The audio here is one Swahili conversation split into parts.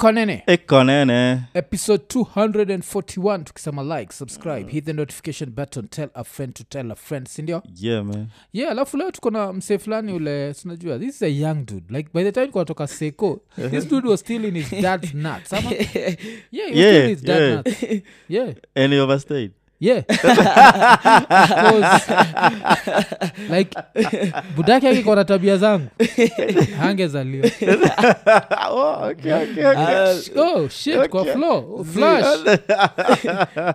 ekonene ekonene episode 241 tukisema like subscribe hit the notification button tell a friend to tell a friend sindio yeah man. Yeah alafu leo tuko na msee fulani ule sinajua this is a young dude. Like by the time kunatoka seko this dude was still in his dad's nuts. Ama yeah, he was still in his dad's Yeah, nuts. Yeah. And he overstayed yeah. Like budaki akikona tabia zangu hangezaliwa. Oh, okay, okay, okay. oh shit kwa flow flash.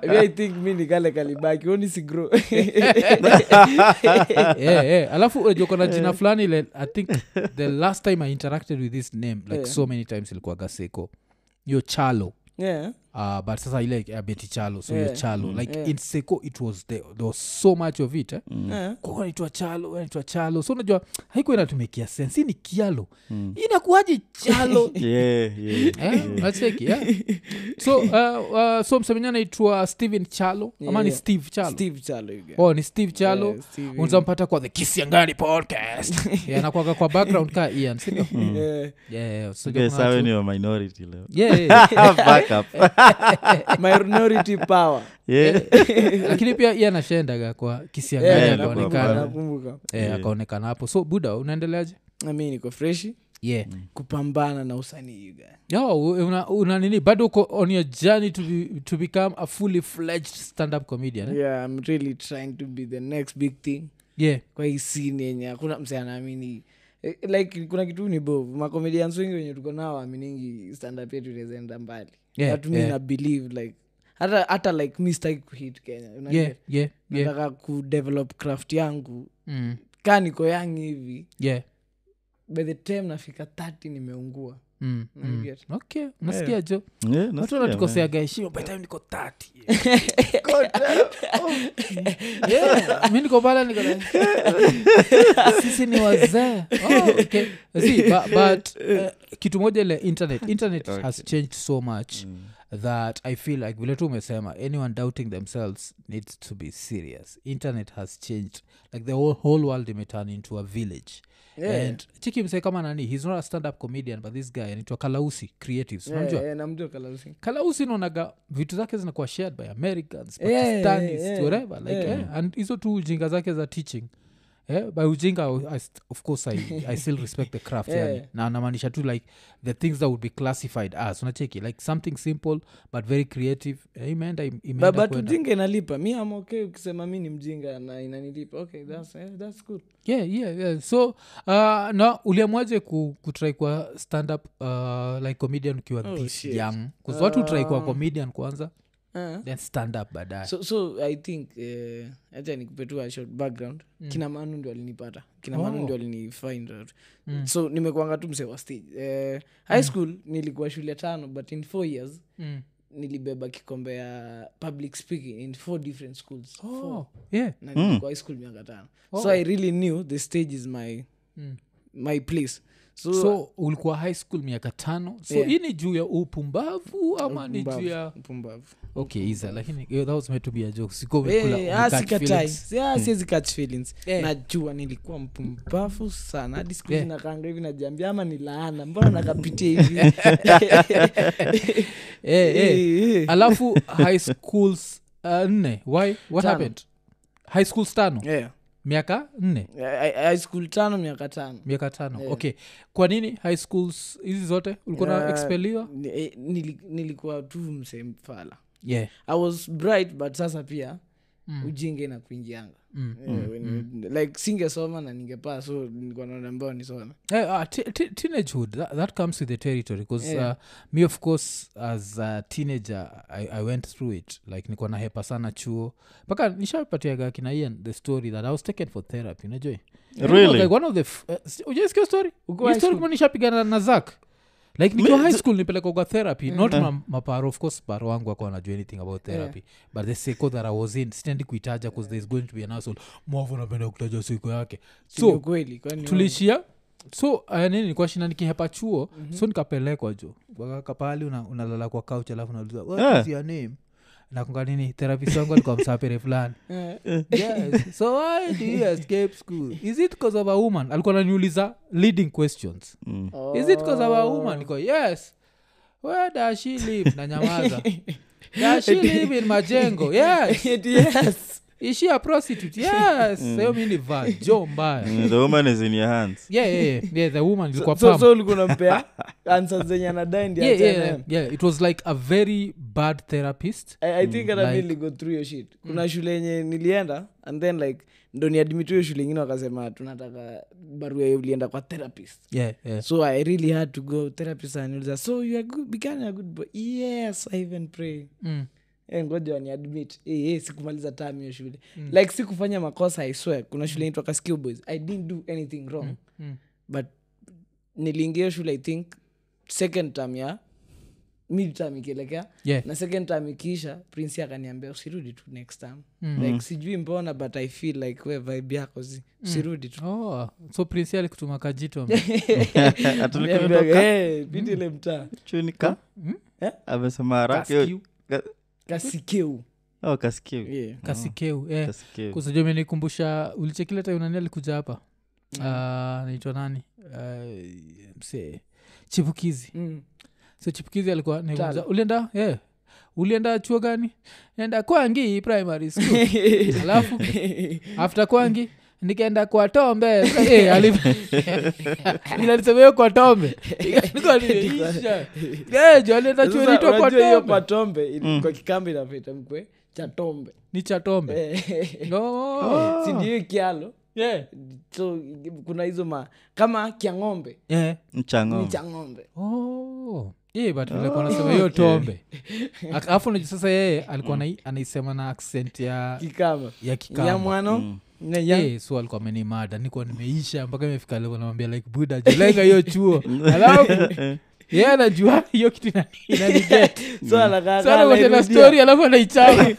I think mi ni kalibaki oni sigro yeah, yeah. alafu unajua jina fulani ile i think the last time i interacted with this name like Yeah. so many times ilikuwa gaseko yo chalo. Yeah. Uh, but sasa ile uh, beti chalo so Yeah. chalo like Yeah. in seko it was there, there was so much of it eh? Yeah. naitwa chalo naitwa chalo so unajua haikuwa inatumikia sense ni kialo Mm. inakuaji chalo yeah, yeah, Eh, yeah. yeah. so uh, uh, so msemenya naitwa stephen chalo ama ni Yeah. steve chalo steve chalo oh ni steve chalo Yeah, Steve, unzampata kwa the kisiangani podcast yeah, nakwaga kwa background ka ian sindio yeah. yeah, yeah, so wa minority leo yeah, yeah. Backup. minority power. Yeah. lakini pia ian anashendaga kwa kisiangani Yeah, akaonekana. nakumbuka eh, akaonekana hapo. So buda unaendeleaje? Nami niko freshi yeah. Kupambana na usanii guy. yo una, una nini? Bado uko on your journey to, be, to become a fully fledged stand-up comedian eh? yeah i'm really trying to be the next big thing. Yeah. Kwa hii scene yenye hakuna mse anaamini. Eh, like kuna kitu ni bovu. Makomedians wengi wenye tuko nao aminingi standup yetu inawezaenda mbali Yeah, believe like hata hata like mistaki kuhit kenya yeah yeah yeah. Nataka kudevelop craft yangu. Mm. kaa niko yang hivi. Yeah. By the time nafika 30 nimeungua. Mm, mm. Unasikia jo Yeah, watu nasikia, wanatukoseaga heshima by niko 30 mi niko sisi ni wazee. Oh, okay. See, but, but uh, kitu moja ile internet internet has changed so much that i feel like vile tu umesema anyone doubting themselves needs to be serious. Internet has changed like the whole, whole world imeturn into a village. Yeah. and chiki msee kama nani he's not a stand-up comedian but this guy anaitwa kalausi creatives Yeah, unajua yeah, namjua kalausi. Kalausi naonaga vitu zake zinakuwa shared by americans Yeah, yeah, yeah, whatever like yeah. Yeah, and hizo tu ujinga zake za teaching. Yeah, by ujinga I, I, of course I, i still respect the craft Yeah. yani. na namaanisha tu like the things that would be classified as unacheki like something simple but very creative eh, imeenda im- imeenda but kwenda. ujinga inalipa mi am okay ukisema mi ni mjinga na inanilipa okay that's, yeah, that's good yeah, yeah, yeah. so uh, na uliamwaje ku, kutrai kwa stand up uh, like comedian ukiwa Oh, this young bcause watu utrai kwa Um, comedian kwanza uh, then stand up baadaye so, so i think uh, hacha nikupetua short background mm. kina manu ndio alinipata kina manu Oh. ndio alinifind out Mm. so nimekuanga tu msewa stage uh, high school nilikuwa shule tano but in four years mm. nilibeba kikombe ya public speaking in four different schools four. oh, yeah. na nilikuwa high school miaka tano Oh. so i really knew the stage is my Mm. my place so, so ulikuwa high school miaka tano. So Yeah. hii ni juu ya upumbavu ama ni juu ya okay iza lakini eh, that was meant to be a joke. Siko Eh, ah, catch feelings. Feelings. Eh. najua nilikuwa mpumbavu sana. Hadi siku nakanga hivi najiambia ama ni laana? Mbona nakapitia hivi? Hey, hey. Alafu high schools uh, nne. Why? What Tano. happened? High schools tano? Yeah. Miaka nne? Eh, high school tano miaka tano. Miaka tano. Yeah. okay. Kwa nini high schools hizi zote ulikuwa na Eh, expeliwa ni- eh, nili- nilikuwa tu msemfala yeah. I was bright but sasa pia Mm. ujinga inakuingianga Mm. Eh, mm. like singesoma na ningepaa so nilikuwa naona mbao nisome hey, uh, t- t- teenagehood that, that comes with the territory because Yeah. uh, me of course as a teenager I, i went through it like nikuwa na hepa sana chuo mpaka nishapatiaga kina ian the story that i was taken for therapy unajoi Really? like one of the f- uh, ujaisikia story story kuma nishapigana na zak like nikiwa high school nipelekogwa therapy. Not ma, maparo of course paro wangu ako anajua anything about therapy. But the seco that i was in sitendi kuitaja bcause thereis going to be an mwavu napenda kutaja siko yake. So tulishia so uh, nini nilikuwa shinda nikihepa chuo. Mm-hmm. so nikapelekwa jo. Kapahali unalala una kwa couch alafu nauliza what yeah. is your name nakunga nini? Therapist wangu alikuwa msapere fulani. Eh, yes. So why do you escape school? Is it because of a woman? Alikuwa naniuliza leading questions. Mm. is it because of a woman? Niko yes. Where does she live? Na nyamaza does she live in majengo? Yes. Yes is she prostitute yes sayo mi ni vajo mbaya Mm, the woman is in your hands yeah, yeah, yeah. yeah the woman ilikuwa so, pam. ulikuwa unampea answers zenye anadai ndi yeah, achane. yeah, yeah. it was like a very bad therapist I, i think hata mi niligo through hiyo shit kuna shule yenye nilienda and then like ndo niadmit hiyo shule ingine wakasema tunataka barua ya ulienda kwa therapist yeah, yeah. so i really had to go therapist aniuliza so you are good, becoming a good boy yes i even pray Mm. Eh, ngoja waniadmit eh, eh, sikumaliza tam hiyo shule. Like sikufanya makosa i swear. Kuna shule inaitwa Skill boys. I didn't do anything wrong. Mm. but niliingia shule i think second term ya mid ikielekea. Yeah. na second term ikiisha prince akaniambia usirudi tu next time Mm. like sijui mbona but i feel like we vibe yako zi. Usirudi tu. Oh, so prince alikutuma kajito Atulikuwa Eh, pindi ile mtaa. Chunika Eh? amesema haraka kasikeu. Oh, kasikio yeah. kasikeu eh. menikumbusha ulichekileta alikuja hapa? Ah, naitwa nani? Uh, msee chipukizi. Mm. so chipukizi alikuwa ulienda yeah. ulienda chuo gani? Enda kwangi primary school. Alafu after kwangi nikaenda kwa tombe Eh, alisema hiyo kwa tombe. Nilikuwa nimeisha. Eh, kwa tombe. ili- kwa kikambi inapita mkwe cha tombe. Ni cha tombe. Eh, Oh. sindio kialo? Yeah. so kuna hizo ma kama kiang'ombe Yeah. ni mchango cha ng'ombe. Oh. Yeah, but alikuwa anasema hiyo tombe. Ak- alafu unajua sasa yeye alikuwa anai- anaisema na accent ya kikama ya kikamba nyamwano. Mm. na ya- yeah, so alikuwa amenimada nikuwa nimeisha mpaka imefika levo namwambia like buda julenga hiyo chuo alafu ye anajua hiyo kitu ina- inaniget so anakaa So kaa anakuja na anairudia. story alafu anaichama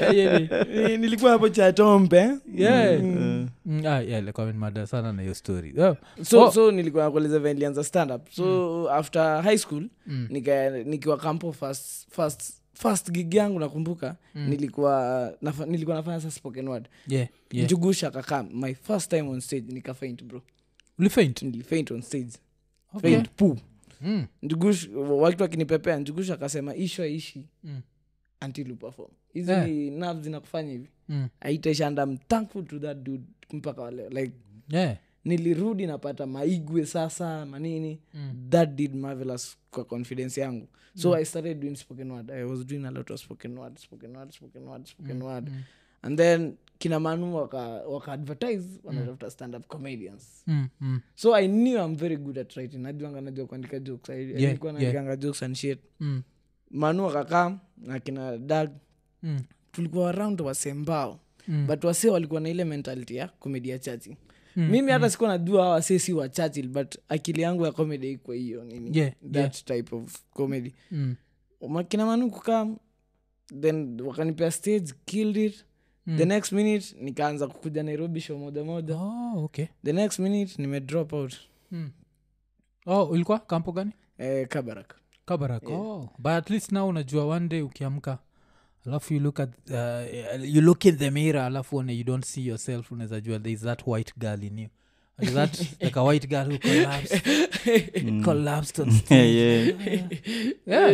Yeah, yeah, yeah. Nilikuwa hapo cha tombe Yeah. Eh, Mm, ah, yeah, sana na hiyo story Oh, so, Oh. so nilikuwa nakueleza vile nilianza stand up so after high school Mm. nika, nikiwa kampo first, first, first gig yangu nakumbuka nilikuwa nafa, nilikuwa nafanya sasa spoken word yeah, yeah. njugusha kaka my first time on stage nikafaint bro ulifaint nilifaint on stage Okay. faint pu Mm, njugush watu wakinipepea njugush akasema isho aishi Mm. until uperform perform hizi Yeah. nerves zinakufanya hivi mm. aitaisha and I'm thankful to that dude mpaka waleo like Yeah. Nilirudi napata maigwe sasa manini. Mm. that did marvelous kwa confidence yangu. So i started doing spoken word. I was doing a lot of spoken word spoken word spoken word spoken word. mm. and then kina manu waka, waka wanatafuta mm. standup comedians. Mm, mm, so i knew i'm very good at writing. Najuanga najua kuandika jokes. I- Yeah, nilikuwa yeah. jokes and shit. Mm, manu wakakaa na kina dag mm, tulikuwa around wasembao. Mm. but wasee walikuwa na ile mentality ya komedia chachi. Mm, mimi hata sikuwa najua hawa si wa churchill but akili yangu ya comedy iko hiyo nini Yeah, that type of comedy. Mm, makina manu kukaa then wakanipea stage killed it. Mm. the next minute nikaanza kukuja nairobi show moja moja. Oh, okay. The next minute nime drop out. Mm. oh ulikuwa kampo gani? Eh, kabarak. Kabarak. Oh. but at least now unajua one day ukiamka alafu you look at uh, you look in the mirror alafu one you don't see yourself unaweza jua there is that white girl in you Is that like a white girl who collapsed, collapsed on stage. Yeah, yeah. Yeah.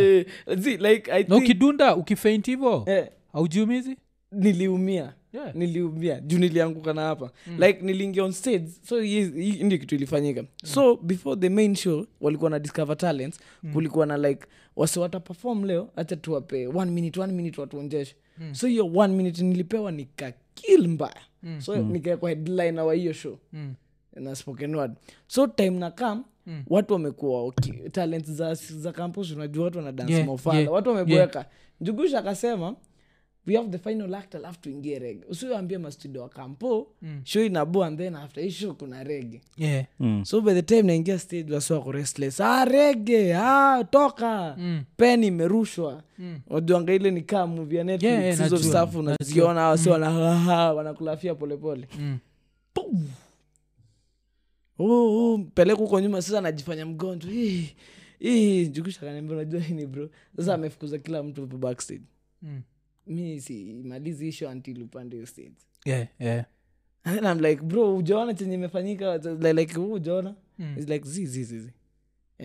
yeah. see, like, I na think, ukidunda ukifaint hivo yeah. aujiumizi niliumia yeah. niliumia juu nilianguka na hapa mm. like niliingia on stage so hii ndio kitu ilifanyika mm. so before the main show walikuwa na discover talents mm. kulikuwa na like wasi wataperform leo hacha tuwape one minute one minute watuonjeshe mm. so hiyo one minute nilipewa nikakil mbaya mm. so mm. nikaekwa headline wa hiyo show Mm. na spoken word so time na kam Mm. watu wamekuwa okay. talent za, za campus unajua watu wanadansmofala Yeah, yeah, watu wameboeka njugusha akasema we have the final act alafu tuingie rege usiwambie mastudio wakampo Mm. show inabu and then after hii show kuna rege Yeah. Mm. so by the time naingia stage wasi wako restless ah, rege ah, toka Mm. pen imerushwa Mm. wajuanga ile ni kaa ya netflix Yeah, yeah, unaziona wasi wana wanakulafia polepole Mm. oh, oh, peleka huko nyuma sasa anajifanya mgonjwa jugusha kaniambia unajua bro sasa amefukuza kila mtu hapo backstage Mm. Mi simalizi until upande stage. Yeah, yeah. and then I'm like bro ujaona chenye imefanyika? Like, like "Oh, ujaona Mm. It's like zi zi zi zi.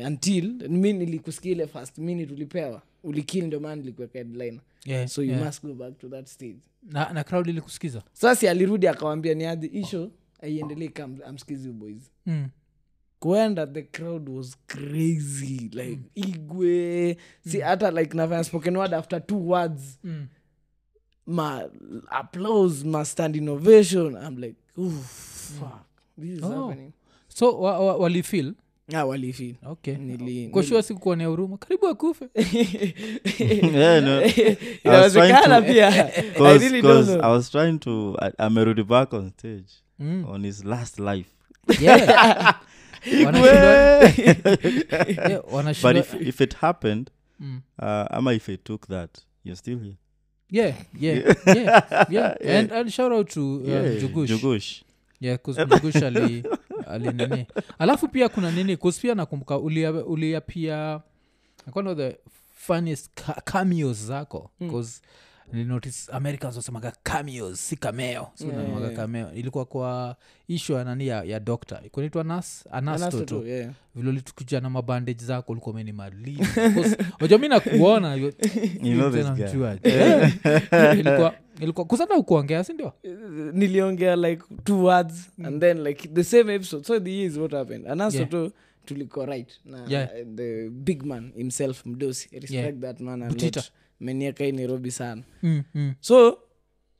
Until mi nilikusikia ile first minute ulipewa ulikili ndio maana nilikuweka headline. Yeah, so you yeah. must go back to that stage. Na, na crowd ilikusikiza? Sasi alirudi akawambia ni adhi isho aiendelee kam amsikizi boys. Mm. kuenda the crowd was crazy. Like igwe. Si hata like nafanya spoken word after two words. Mm. Ma applause ma stand innovation i'm like Oof, fuck. This is Oh. happening. So wa, wa, walifil ah walifeel okay. Nili- koshua sikukuonea huruma. Karibu akufe. Yeah, no. I was trying inawezekana to- pia. I Cause, really don't 'cause know. I was trying to I, amerudi back on stage mm. on his last life. Yeah. Yeah, but if, if it happened Mm. uh, ama if i took that you're still here yeah, yeah, yeah, yeah. And, and shout out to uh, Yeah, Jugush. Jugush. Yeah, 'cause Jugush ali, ali nini alafu pia kuna nini 'cause pia nakumbuka ulia, ulia pia one of the funniest ca- cameos zako bcause nilinotice americans wasemaga cameos si cameo si Yeah, yeah. cameo ilikuwa kwa ishu ya nani ya, ya doctorikunaitwa nas anasto Anasto tu yeah. vilolitukuja na mabandage zako ulikuwa umenimaliza waja mi nakuona you- You know this tena guy. mjuaji. Yeah. ilikuwa ilikuwa kusata ukuongea sindio niliongea like two words and then like the same episode so the is what happened anaso Yeah. tu right na Yeah. the big man himself mdosi I respect Yeah. that man a Butita. lot. Menieka hii nairobi sana. Mm, mm. so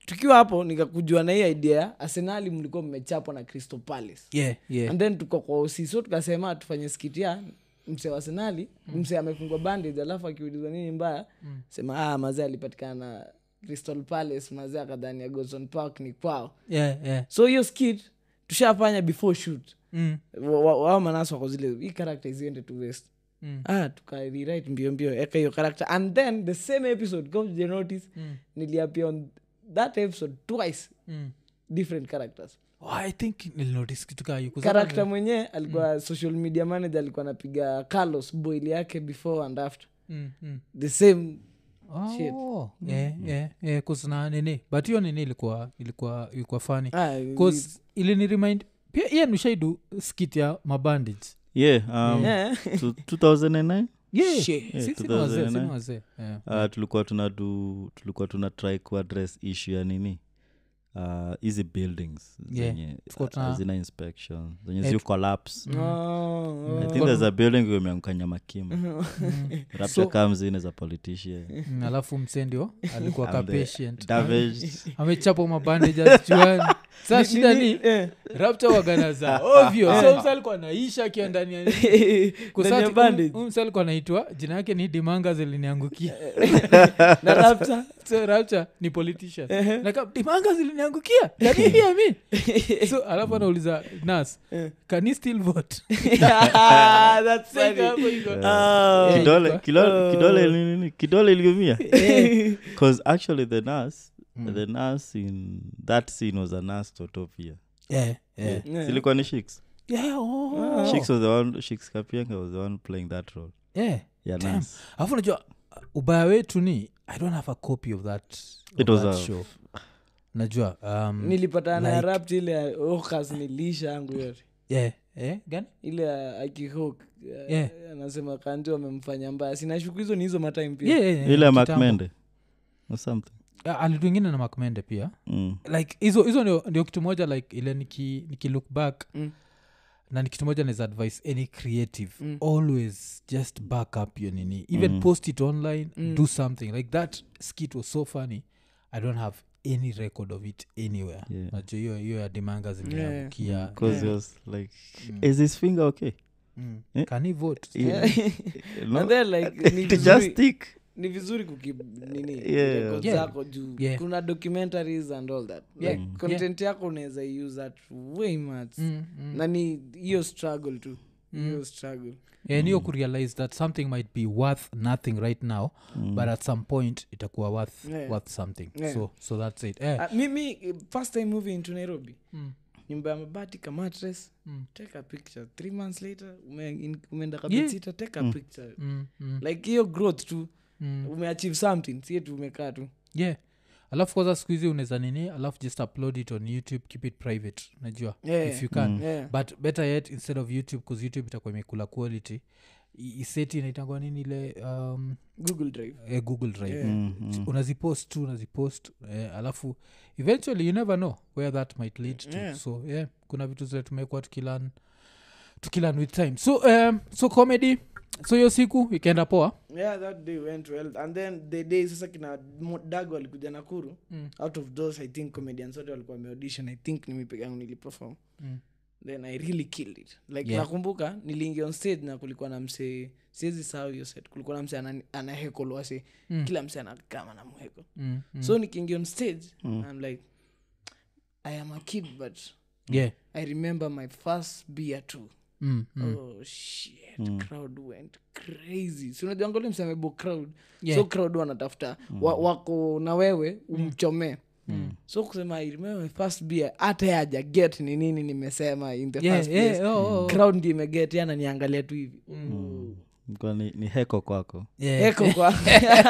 tukiwa hapo nikakujua na hii idea ya arsenali mlikuwa mmechapwa na crystal palace. Yeah, yeah. and then tuko kwa osi so tukasema tufanye skitia mse wa arsenali mse amefungwa bandage alafu akiulizwa nini mbaya sema ah, mazee alipatikana na crystal palace mazee akadhani ya Goodson park ni kwao. Yeah, yeah. so hiyo skit tushafanya before shoot. Mm, Wa- wa- wao manasi wako zile hii karakta isiende to west mm. ah tukarewrite mbio mbio eka hiyo character and then the same episode come the notice Mm. niliapia on that episode twice Mm. different characters Oh, i think karakta mwenyewe alikuwa social media manager alikuwa anapiga carlos boil yake before and after Mm, mm. the same Shit. Oh, yeah, yeah, yeah, 'cause nini but hiyo nini ilikuwa ilikuwa ilikuwa fani ah, bcause ilini remind pia iye nushaidu skit ya mabandage yeah um, yeah. to 2009 yeah. Yeah, Si- si ni wazee, si ni wazee. Yeah. uh, tulikuwa tunadu tulikuwa tuna try kuaddress issue ya nini uh, hizi buildings Yeah, zenye uh, tuna- inspection zenye ziu collapse. Oh, i oh. think there's a building imeanguka nyamakimu Mm. So- comes in as a politician. Mm, alafu msendio alikuwa ka I'm the patient. damaged. Amechapa saa shida ni Eh. rapta wagana za. Ovyo so msa alikuwa naisha akiwa ndani ya Ndani ya bandage. msa alikuwa naitwa jina yake ni dimanga ziliniangukia na rapta so rapture ni politician. Dimanga ziliniangukia You hear me so alafu anauliza nas can you still vote Ah, that's funny. Ah. Kidole kidole kidole Oh. kidole iliumia because actually the nurse the nurse in that scene was a nurse totopia Yeah, yeah. Yeah. silikuwa ni shiks Yeah, oh. shiks was the one shiks kapienga was the one playing that role Yeah. yeah Damn. nurse alafu najua ubaya wetu ni i don't have a copy of that, It was that a- show najua um, nilipatana na Like- rapt ile okas nilisha yangu yote yeah, yeah, gani ile akihok Yeah. anasema kanti wamemfanya mbaya sinashuku hizo ni hizo matime pia yeah, yeah, yeah, ile macmende something Ah, alitu ingine na macmende pia mm. like hizo hizo ndio, ndio kitu moja like ile niki, niki look back Mm. na ni kitu moja naweza advice any creative Mm. always just back up your nini even Mm. post it online Mm. do something like that skit was so funny i don't have any record of it anywhere Yeah. najua hiyo hiyo ya dimanga ziliangukia because Yeah. like Mm. is his finger okay Mm. Eh? can he vote Yeah. no? Then, like, ni vizuri- just stick ni vizuri kuki nini Yeah. records Yeah. zako juu kuna documentaries and all that Yeah. like Mm. content yako unaweza use that way much Mm, mm. na ni hiyo struggle tu Mm. Hiyo struggle niyo kurealize that something might be worth nothing right now Mm. but at some point itakuwa worth, Yeah. worth something Yeah. so, so that's it eh. uh, mimi eh, first time moving into nairobi mm. nyumba ya mabati kamatres Mm. take a picture three months later umeenda kabisita Yeah. take a Mm. picture Mm, mm, like hiyo growth tu mm. umeachieve something sie tu umekaa tu yeah alafu kwanza siku hizi unaweza nini alafu just upload it on youtube keep it private najua Yeah. if you can Mm. yeah. but better yet instead of youtube bcause youtube itakuwa imekula quality iseti inaitangwa nini ile um, google drive eh, google drive Yeah. Mm-hmm. unazipost tu unazipost eh, alafu eventually you never know where that might lead to Yeah. so yeah kuna vitu zile tumekuwa tukilan tukilan with time so um, so comedy so hiyo siku ikaenda poa yeah that day went well and then the day sasa kina dag walikuja alikuja nakuru Mm. out of those i think comedians wote walikuwa wameaudition i think nimipegangu niliperform Mm. then i really killed it like Yeah. nakumbuka niliingia on stage na kulikuwa na msee siwezi sahau hiyo set kulikuwa na msee ana- anahekolwase Mm. kila msee anakama na mheko mm, mm. so nikiingia on stage Mm. i'm like i am a kid but yeah i remember my first beer too mm, mm. oh shit Mm. crowd went crazy. Si msemebo crowd. Yeah. so crowd wanatafuta. Wa, wako na wewe umchomee. So kusema I remember first beer hata yaja get ni nini nimesema in the Yeah, first yeah, place. oh, oh, oh. crowd ndi imeget yana niangalia tu hivi. Ilikuwa ni, ni heko kwako. Yeah, eko kwa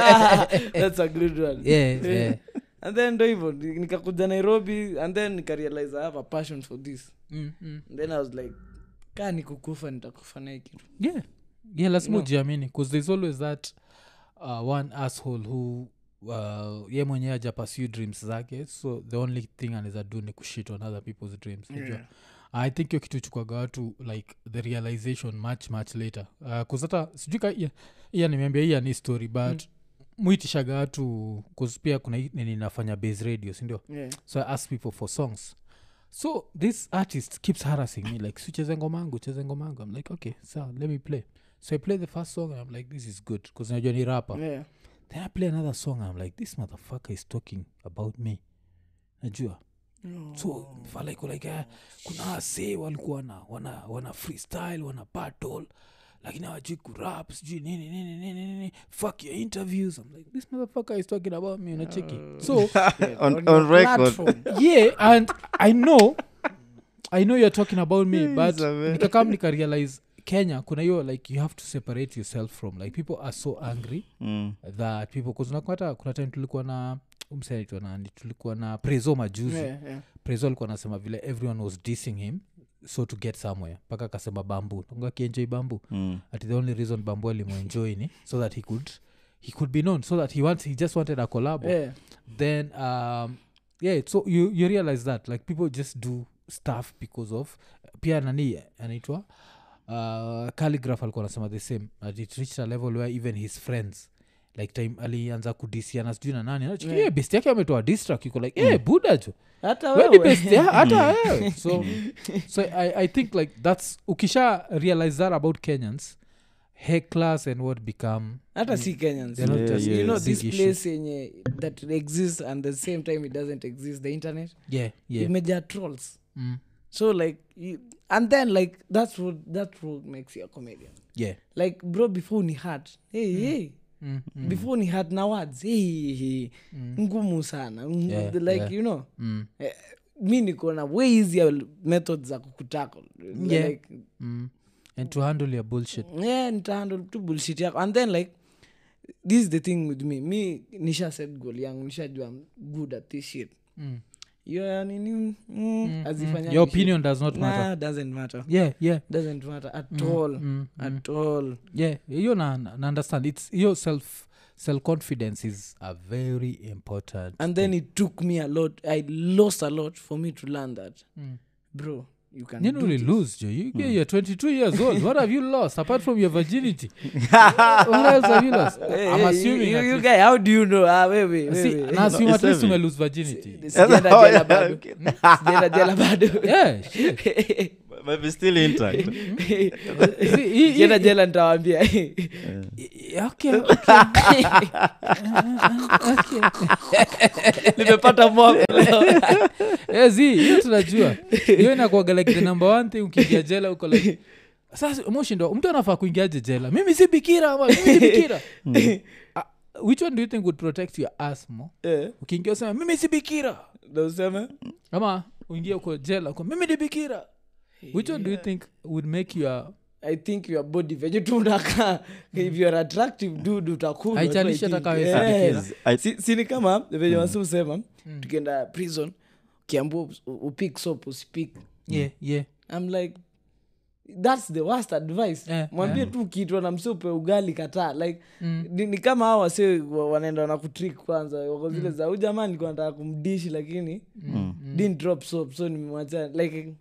that's a good one. Yeah, yeah. and then ndo hivyo nikakuja nairobi and then nikarealize i have a passion for this. Mm, mm. and then i was like kaa nikukufa nitakufa naye kitu yeah yeah lazima No. ujiamini bcause there's always that uh, one asshole who uh, ye mwenyewe aja pursue dreams zake so the only thing anaweza do ni kushit on other people's dreams. Yeah. i think hiyo kitu chukwaga watu like the realization much much later uh, kuzata sijui ka iya- nimeambia iya ni story but mm. mwitishaga watu pia kuna nini nafanya base radio sindio Yeah. so i ask people for songs so this artist keeps harassing me like sicheze ngomangu cheze ngomangu i'm like okay so let me play. So i play the first song and i'm like this is good because najua ni rapa Yeah. then i play another song and i'm like this motherfucker is talking about me. Najua so falaiko like uh, kuna wase walikuwa wana, wana, wana freestyle wana battle lakini hawajui kurap sijui nini nini nini nini. Fuck your interviews. I'm like this motherfucker is talking about me unacheki. So on, On on record. yeah and i know i know you're talking about me but nikakam nikarealize kenya kuna hiyo like you have to separate yourself from like people are so angry mm. that people kuznakwata kuna time tulikuwa na umsenitwa nani tulikuwa na prezo majuzi. Yeah, yeah. prezo alikuwa anasema vile everyone was dissing him so to get somewhere. Mpaka akasema bambu akienjoi bambu Mm. at the only reason bambu alimwenjoi ni so that he could he could be known. So that he wants he just wanted a collabo. Yeah. then um yeah so you, you realize that like people just do stuff because of pia nani anaitwa uh, calligraph alikuwa anasema the same. That it reached a level where even his friends like time alianza kudisiana sijui na nani. Nachukia Yeah. best yake ametoa distract iko like hey, buda jo. Hata Wewe wewe. so so I, i think like that's ukisha realize that about kenyans hecklers and what become hata si kenyans. yeah, not just yeah, you know this place yenye that exists and the same time it doesn't exist the internet? Yeah yeah. Imeja trolls. Mm, so like you, and then like that's what that role makes you a comedian. Yeah. Like bro before ni hard. Hey, hey. Mm, before ni had na words hey, hey. Mm. ngumu sana Yeah, like yeah. you know mm, eh, mi niko na way easier methods za kukutackle Yeah. like mm. and to handle your bullshit yeah nitahandle tu bullshit yako and then like this is the thing with me mi nisha set goal yangu nishajua good at this shit mm. Ya nini? Mm, your opinion does not matter. nah, doesn't matter. Yeah yeah. Doesn't matter at all mm, mm. at all. Yeah hiyo na, na understand. Its hiyo self self confidence is a very important and then it took me a lot i lost a lot for me to learn that. Mm. bro you can you do really this. lose you, you're 22 years old. What have you lost apart from your virginity? What else have you lost? Hey, i'm assuming you, at you guy how do you know? Ah wewe See, wewe na assume at least ume lose virginity. Sijaenda Oh, jela yeah, bado. sijaenda bado. Yeah shit. But still intact. See, hii- hii- sijaenda jela nitawambia nimepata mwako zi hiyo tunajua. Hiyo inakuaga like the number one thing ukiingia jela uko like sasa moshindo mtu anafaa kuingiaje jela? Mimi si bikira ama mimi si bikira. Uh, which one do you think would protect your ass yeah. ukiingia usema mimi si bikira. Nausema ama uingia uko jela uko mimi ni bikira. Which one do you think would make your i think your body venye tu unakaa if youare attractive dud utakunwa tu, I Haijalishi think. hata kama venye wasi usema tukienda prison ukiambua upik sop usipik. Yeah yeah. I'm like thats the worst advice. Yeah, mwambie tu kitwa na msiupe ugali kataa. Like ni, ni kama hao wase wanaenda na kutrik kwanza. Wako zile za u jamaa nilikuwa nataka kumdishi lakini didn't drop soap so nimemwacha like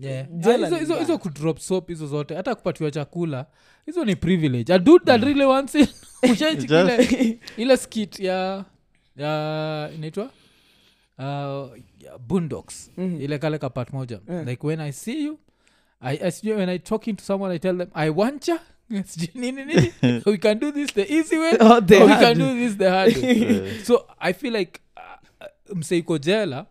Yeah. Ah, hizo- kudrop soap hizo zote hata kupatiwa chakula hizo ni privilege. A dude that really wants it. Ile skit ya ya inaitwa? Uh, ya boondocks. Ile kale kapat moja. Like when i see you I, I when i talking to someone i tell them i want ya. Nini nini. We can do this the easy way Oh, the or we can do this the hard way. So i feel like uh, uh, mseiko jela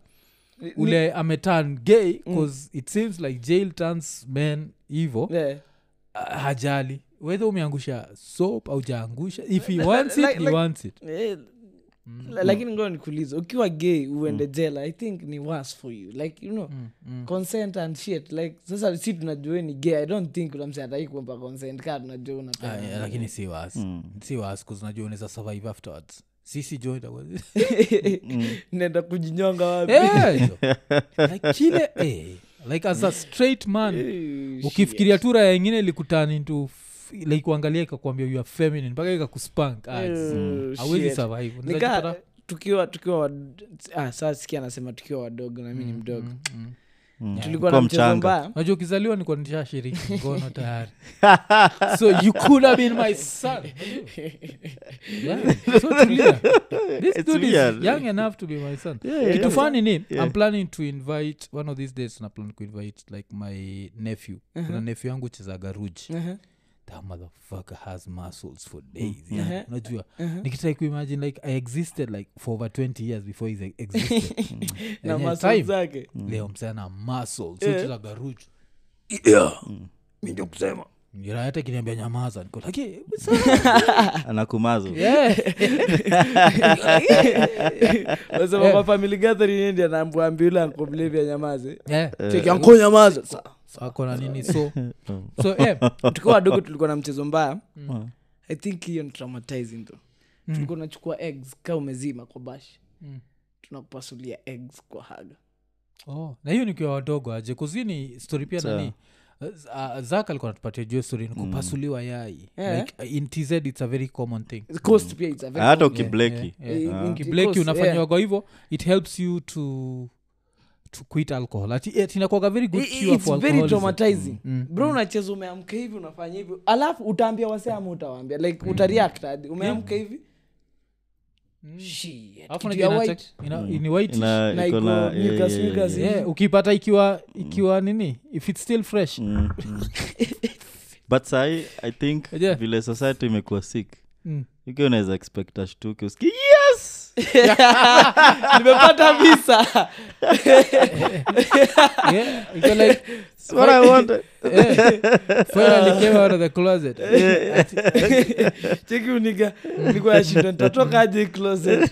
ule ameturn gay bcause it seems like jail turns men evil. Yeah. uh, hajali. Wedhe umeangusha soap au jaangusha if he wants it like- he like- wants it. Eh, la- lakini ngoa nikuuliza ukiwa gay uende jela i think ni worse for you. Like you know consent and shit like sasa si tunajua ni gay i don't think unamsi atai kuomba consent kaa tunajua Ah, yeah, lakini si was si was kuzinajua unaweza survive afterwards. Sisi jo itakuwa- naenda kujinyonga wapi? Yeah, like kile eh, like as a straight man Eh, ukifikiria tu raya ingine ilikutani into f- like kuangalia ikakwambia you are feminine mpaka ikakuspank awezi survive Nika- Unaweza jipata- tukiwa tukiwa ah, saa sikia anasema tukiwa wadogo nami ni mdogo mm. Mm. tulikuwa na mchezo mbaya najua ukizaliwa nikuwa nishashiriki ngono tayari so you could have been my son yeah. so tulia. this It's dude is young enough to be my son Yeah, kitu yeah. fani ni Yeah. i'm planning to invite one of these days na plan kuinvite like my nephew kuna nephew yangu chezaga ruji Uh-huh. That motherfucker has muscles for days yeah. uh-huh. unajua nikitrai kuimagine like i existed like for over 20 years before he existed. Na Yenye muscle time, leo msana muscles. Yeah. sochezaga ruji yeah. mi ndio kusema hata kiniambia nyamaza niko like anakumazo yeah. gathering nyamaze. Nyamaza ako na nini so so eh, tukiwa wadogo tulikuwa na mchezo mbaya Mm. i think hiyo ni traumatizing tho tulikuwa unachukua eggs ka umezima kwa bash Mm. tunakupasulia eggs kwa haga oh. na hiyo nikiwa wadogo aje kuzini story pia Sawa. nani uh, zak alikuwa natupatia juu story ni kupasuliwa yai Yeah. like, uh, in tz it's a very common thing coast pia it's a very hata common- ukibleki. Eh, in kibleki coast, unafanyiwa yeah. kwa hivyo it helps you to to quit alcohol. Ati- very good I- i- cure for very alcoholism. traumatizing. Mm, bro unacheza umeamka hivi unafanya hivi. Alafu utaambia wase ama utawaambia? Like utareact hadi. Umeamka hivi? Yeah, ukipata ikiwa ikiwa nini? If it's still fresh. Mm, mm. but sai i think Yeah. vile society imekuwa sick. Mm. ikiwa unaweza expect ashtuke uski yes nimepata visa That's what i wanted eh, finally came out of the closet. Cheki uniga nilikuwa yashinda nitatokaje closet.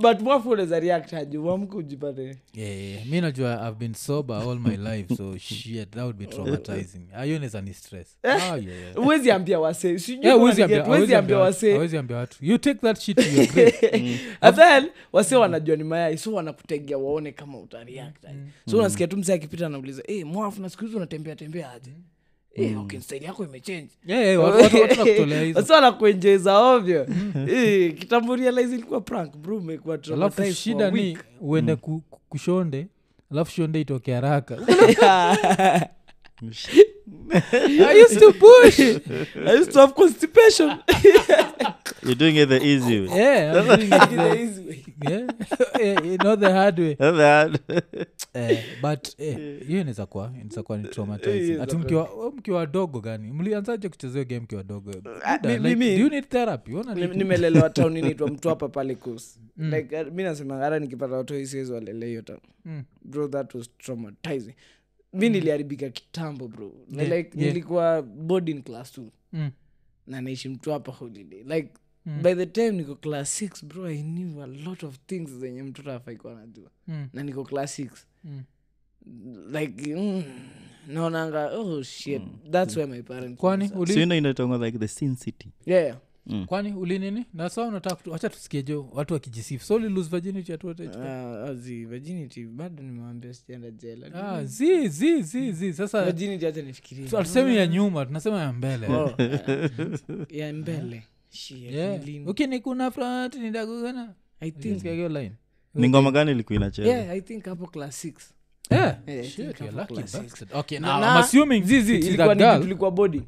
But mwafu unaweza react aje uamke ujipate. Yeah, yeah. mi najua i've been sober all my life so shit that would be traumatizing. Ayoneza ni stress. Oh, yeah, yeah. huwezi ambia wase sijui Yeah, kama ambia- get- huwezi ambia watu- wase hawezi ambia watu. You take that shit to your grave. And then wase wanajua ni mayai so wanakutegea waone kama utareact. So unasikia tu msee akipita anauliza hey, mwafu na siku hizi unatembea tembea aje? Eh, okay, yako imechange. Yeah, yeah, watu- watu- watu nakutolea hizo. Wasi wanakuenjeza ovyo. Eh, kitambo realize prank bro alafu shida ni uende ku, ku- kushonde alafu shonde itoke haraka I used to push. I used to have constipation. You're doing it the easy way. Yeah, I'm doing it The the- easy way. yeah. Eh, not the hard way. That's hard. eh, but eh, hiyo inaweza kuwa inaweza kuwa ni traumatizing. inaweza ati mkiwa mkiwa dogo gani? Mlianzaje kuchezea game mkiwa dogo? Ah, Buda, mi- like, mimi- do you need therapy? Ona Ni- ni- nimelelewa town inaitwa mtwapa pale kus Mm. like uh, mi nasema hata nikipata watu siwezi walele hiyo town. Mm. bro that was traumatizing mi niliharibika kitambo bro Na Yeah, like yeah. nilikuwa boarding class tu Mm. na naishi mtu hapa holiday like Mm. by the time niko class six bro i knew a lot of things zenye mtoto afaikuwa najua Mm. na niko class six Mm. like mm, naonanga oh shit that's where my parents kwani was at. ina inaitangwa like the sin city yeah. Mm. kwani ulinini nasa unataka wacha tusikie jo watu wakijisifu so uli lose virginity at what age? Ah, azi virginity bado nimewambia sijaenda jela. Ah, zi zi zi zi. Sasa virginity hata nifikirie. hatusemi ya nyuma tunasema ya mbele. Oh, ah, ya mbele. Yeah. ukinikuna front nidagugana I line. Ni ngoma gani ilikuwa inacheza? Yeah, i think hapo class six. Yeah. Okay, Na- now I'm assuming zizi ilikuwa that ni girl. tulikuwa bodi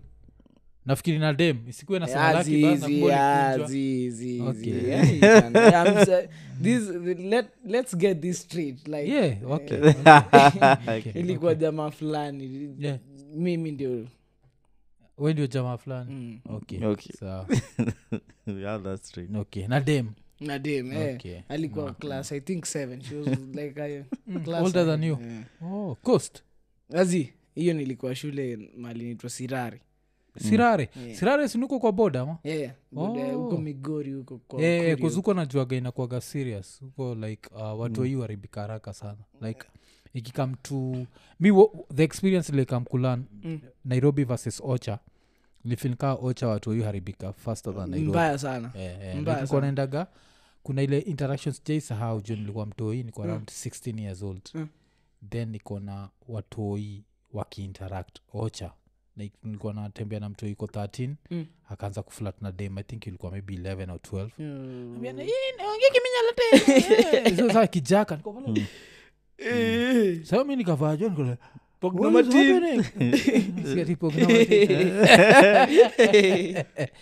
nafikiri na dem isikuwe na sema Ah, lucky zi- basi na zi- kubali ah, kukunjwa. zi- zi- Okay. zi. Yeah, you can- I'm sa- this- let, let's get this straight like Yeah, okay. Okay, ilikuwa okay. jamaa fulani Yeah. mimi ndio we ndio jamaa fulani mm. okay Okay. sawa yeah, okay na dem na dem eh. Okay. alikuwa class i think seven she was like I, class older than you yeah. oh coast azi hiyo nilikuwa shule mali naitwa sirari sirare Yeah. sirare sinuko kwa boda ma yeah. Bude- Oh. huko migori huko kwa yeah, kuzuko najuaga inakuaga serious huko like uh, watu mm. waribika haraka sana like ikikam to mi wo- the experience likam kulan Mm. nairobi versus ocha nilifilkaa ocha watu wayu haribika faster than nairobi mbaya sana Mbaya sana. naendaga kuna ile interactions jaisahau jo nilikuwa mtoi niko around 16 years old Mm. then niko na watoi wakiinteract ocha like nilikuwa natembea na mtu iko 13 Mm. akaanza kuflat na dem i think ilikuwa maybe 11 or 12 Mm. Kijaka Eh, sasa mi nikavaa jo niko like, Pogna "What is Martin." happening?" Nasikia ati Pogna Martin.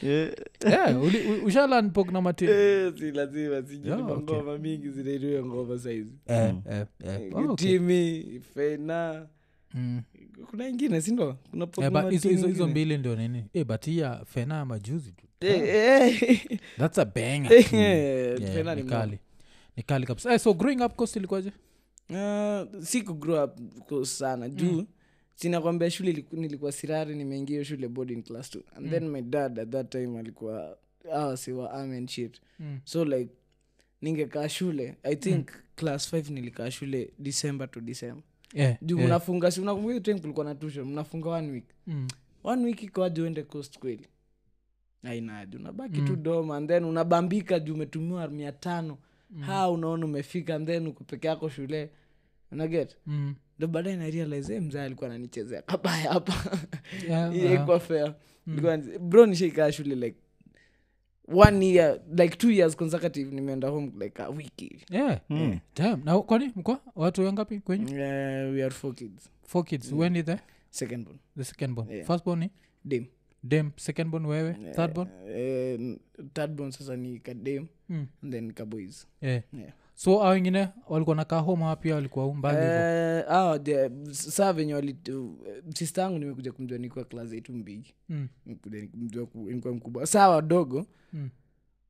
Yeah. Yeah, uli- u- ushalan Pogna Martin? Eh, si lazima sijui Yeah, ni okay. mangoma mingi zinairiwe ngoma saizi Eh, eh, eh. Timi fena Mm. kuna ingine sindo kuna Eh, mbili ndio nini? Hey, but hii ya majuzi tu. Eh, eh, thats a banger. Eh, Yeah, ni ni kali. ni kali kabisa. Hey, so growing up cost ilikuwaje Uh, si kugrow up sana. Juu sinakwambia shule iliku- nilikuwa sirari nimeingia shule boarding class two. And then my dad at that time alikuwa awasiwa amen shit. Mm. so like ningekaa shule. I think class 5 nilikaa shule december to december yeah, juu yeah. mnafunga si unakumbuka time kulikuwa na tuition mnafunga one week Mm. one week ikoaje uende coast kweli ainaji unabaki Mm. tu doma and then unabambika juu umetumiwa mia tano mm. ha unaona umefika and then uko peke yako shule unaget Mm. ndo baadaye narealize mzaa alikuwa ananichezea kabaya hapa Yeah, yeah. haikuwa fair mm. bro nishaikaa shule like one year like two years consecutive nimeenda home like a week hivi. Yeah, yeah. Damn. na kwani mkwa watu wangapi kwenyu? Uh, we are four kids. Four kids. When is the? Second born. The second born. Yeah. first born ni? Dem. Dem. Second born wewe? Third born? Uh, third born sasa ni kadem mm. and then kaboys yeah. Yeah. So a wengine walikuwa nakaa home ama pia walikuwa umbali hivo Eh, ah, venye sista yangu nimekuja kumjua nikuwa klas yetu mbigi mm. Nikuwa mkubwa saa wadogo Mm.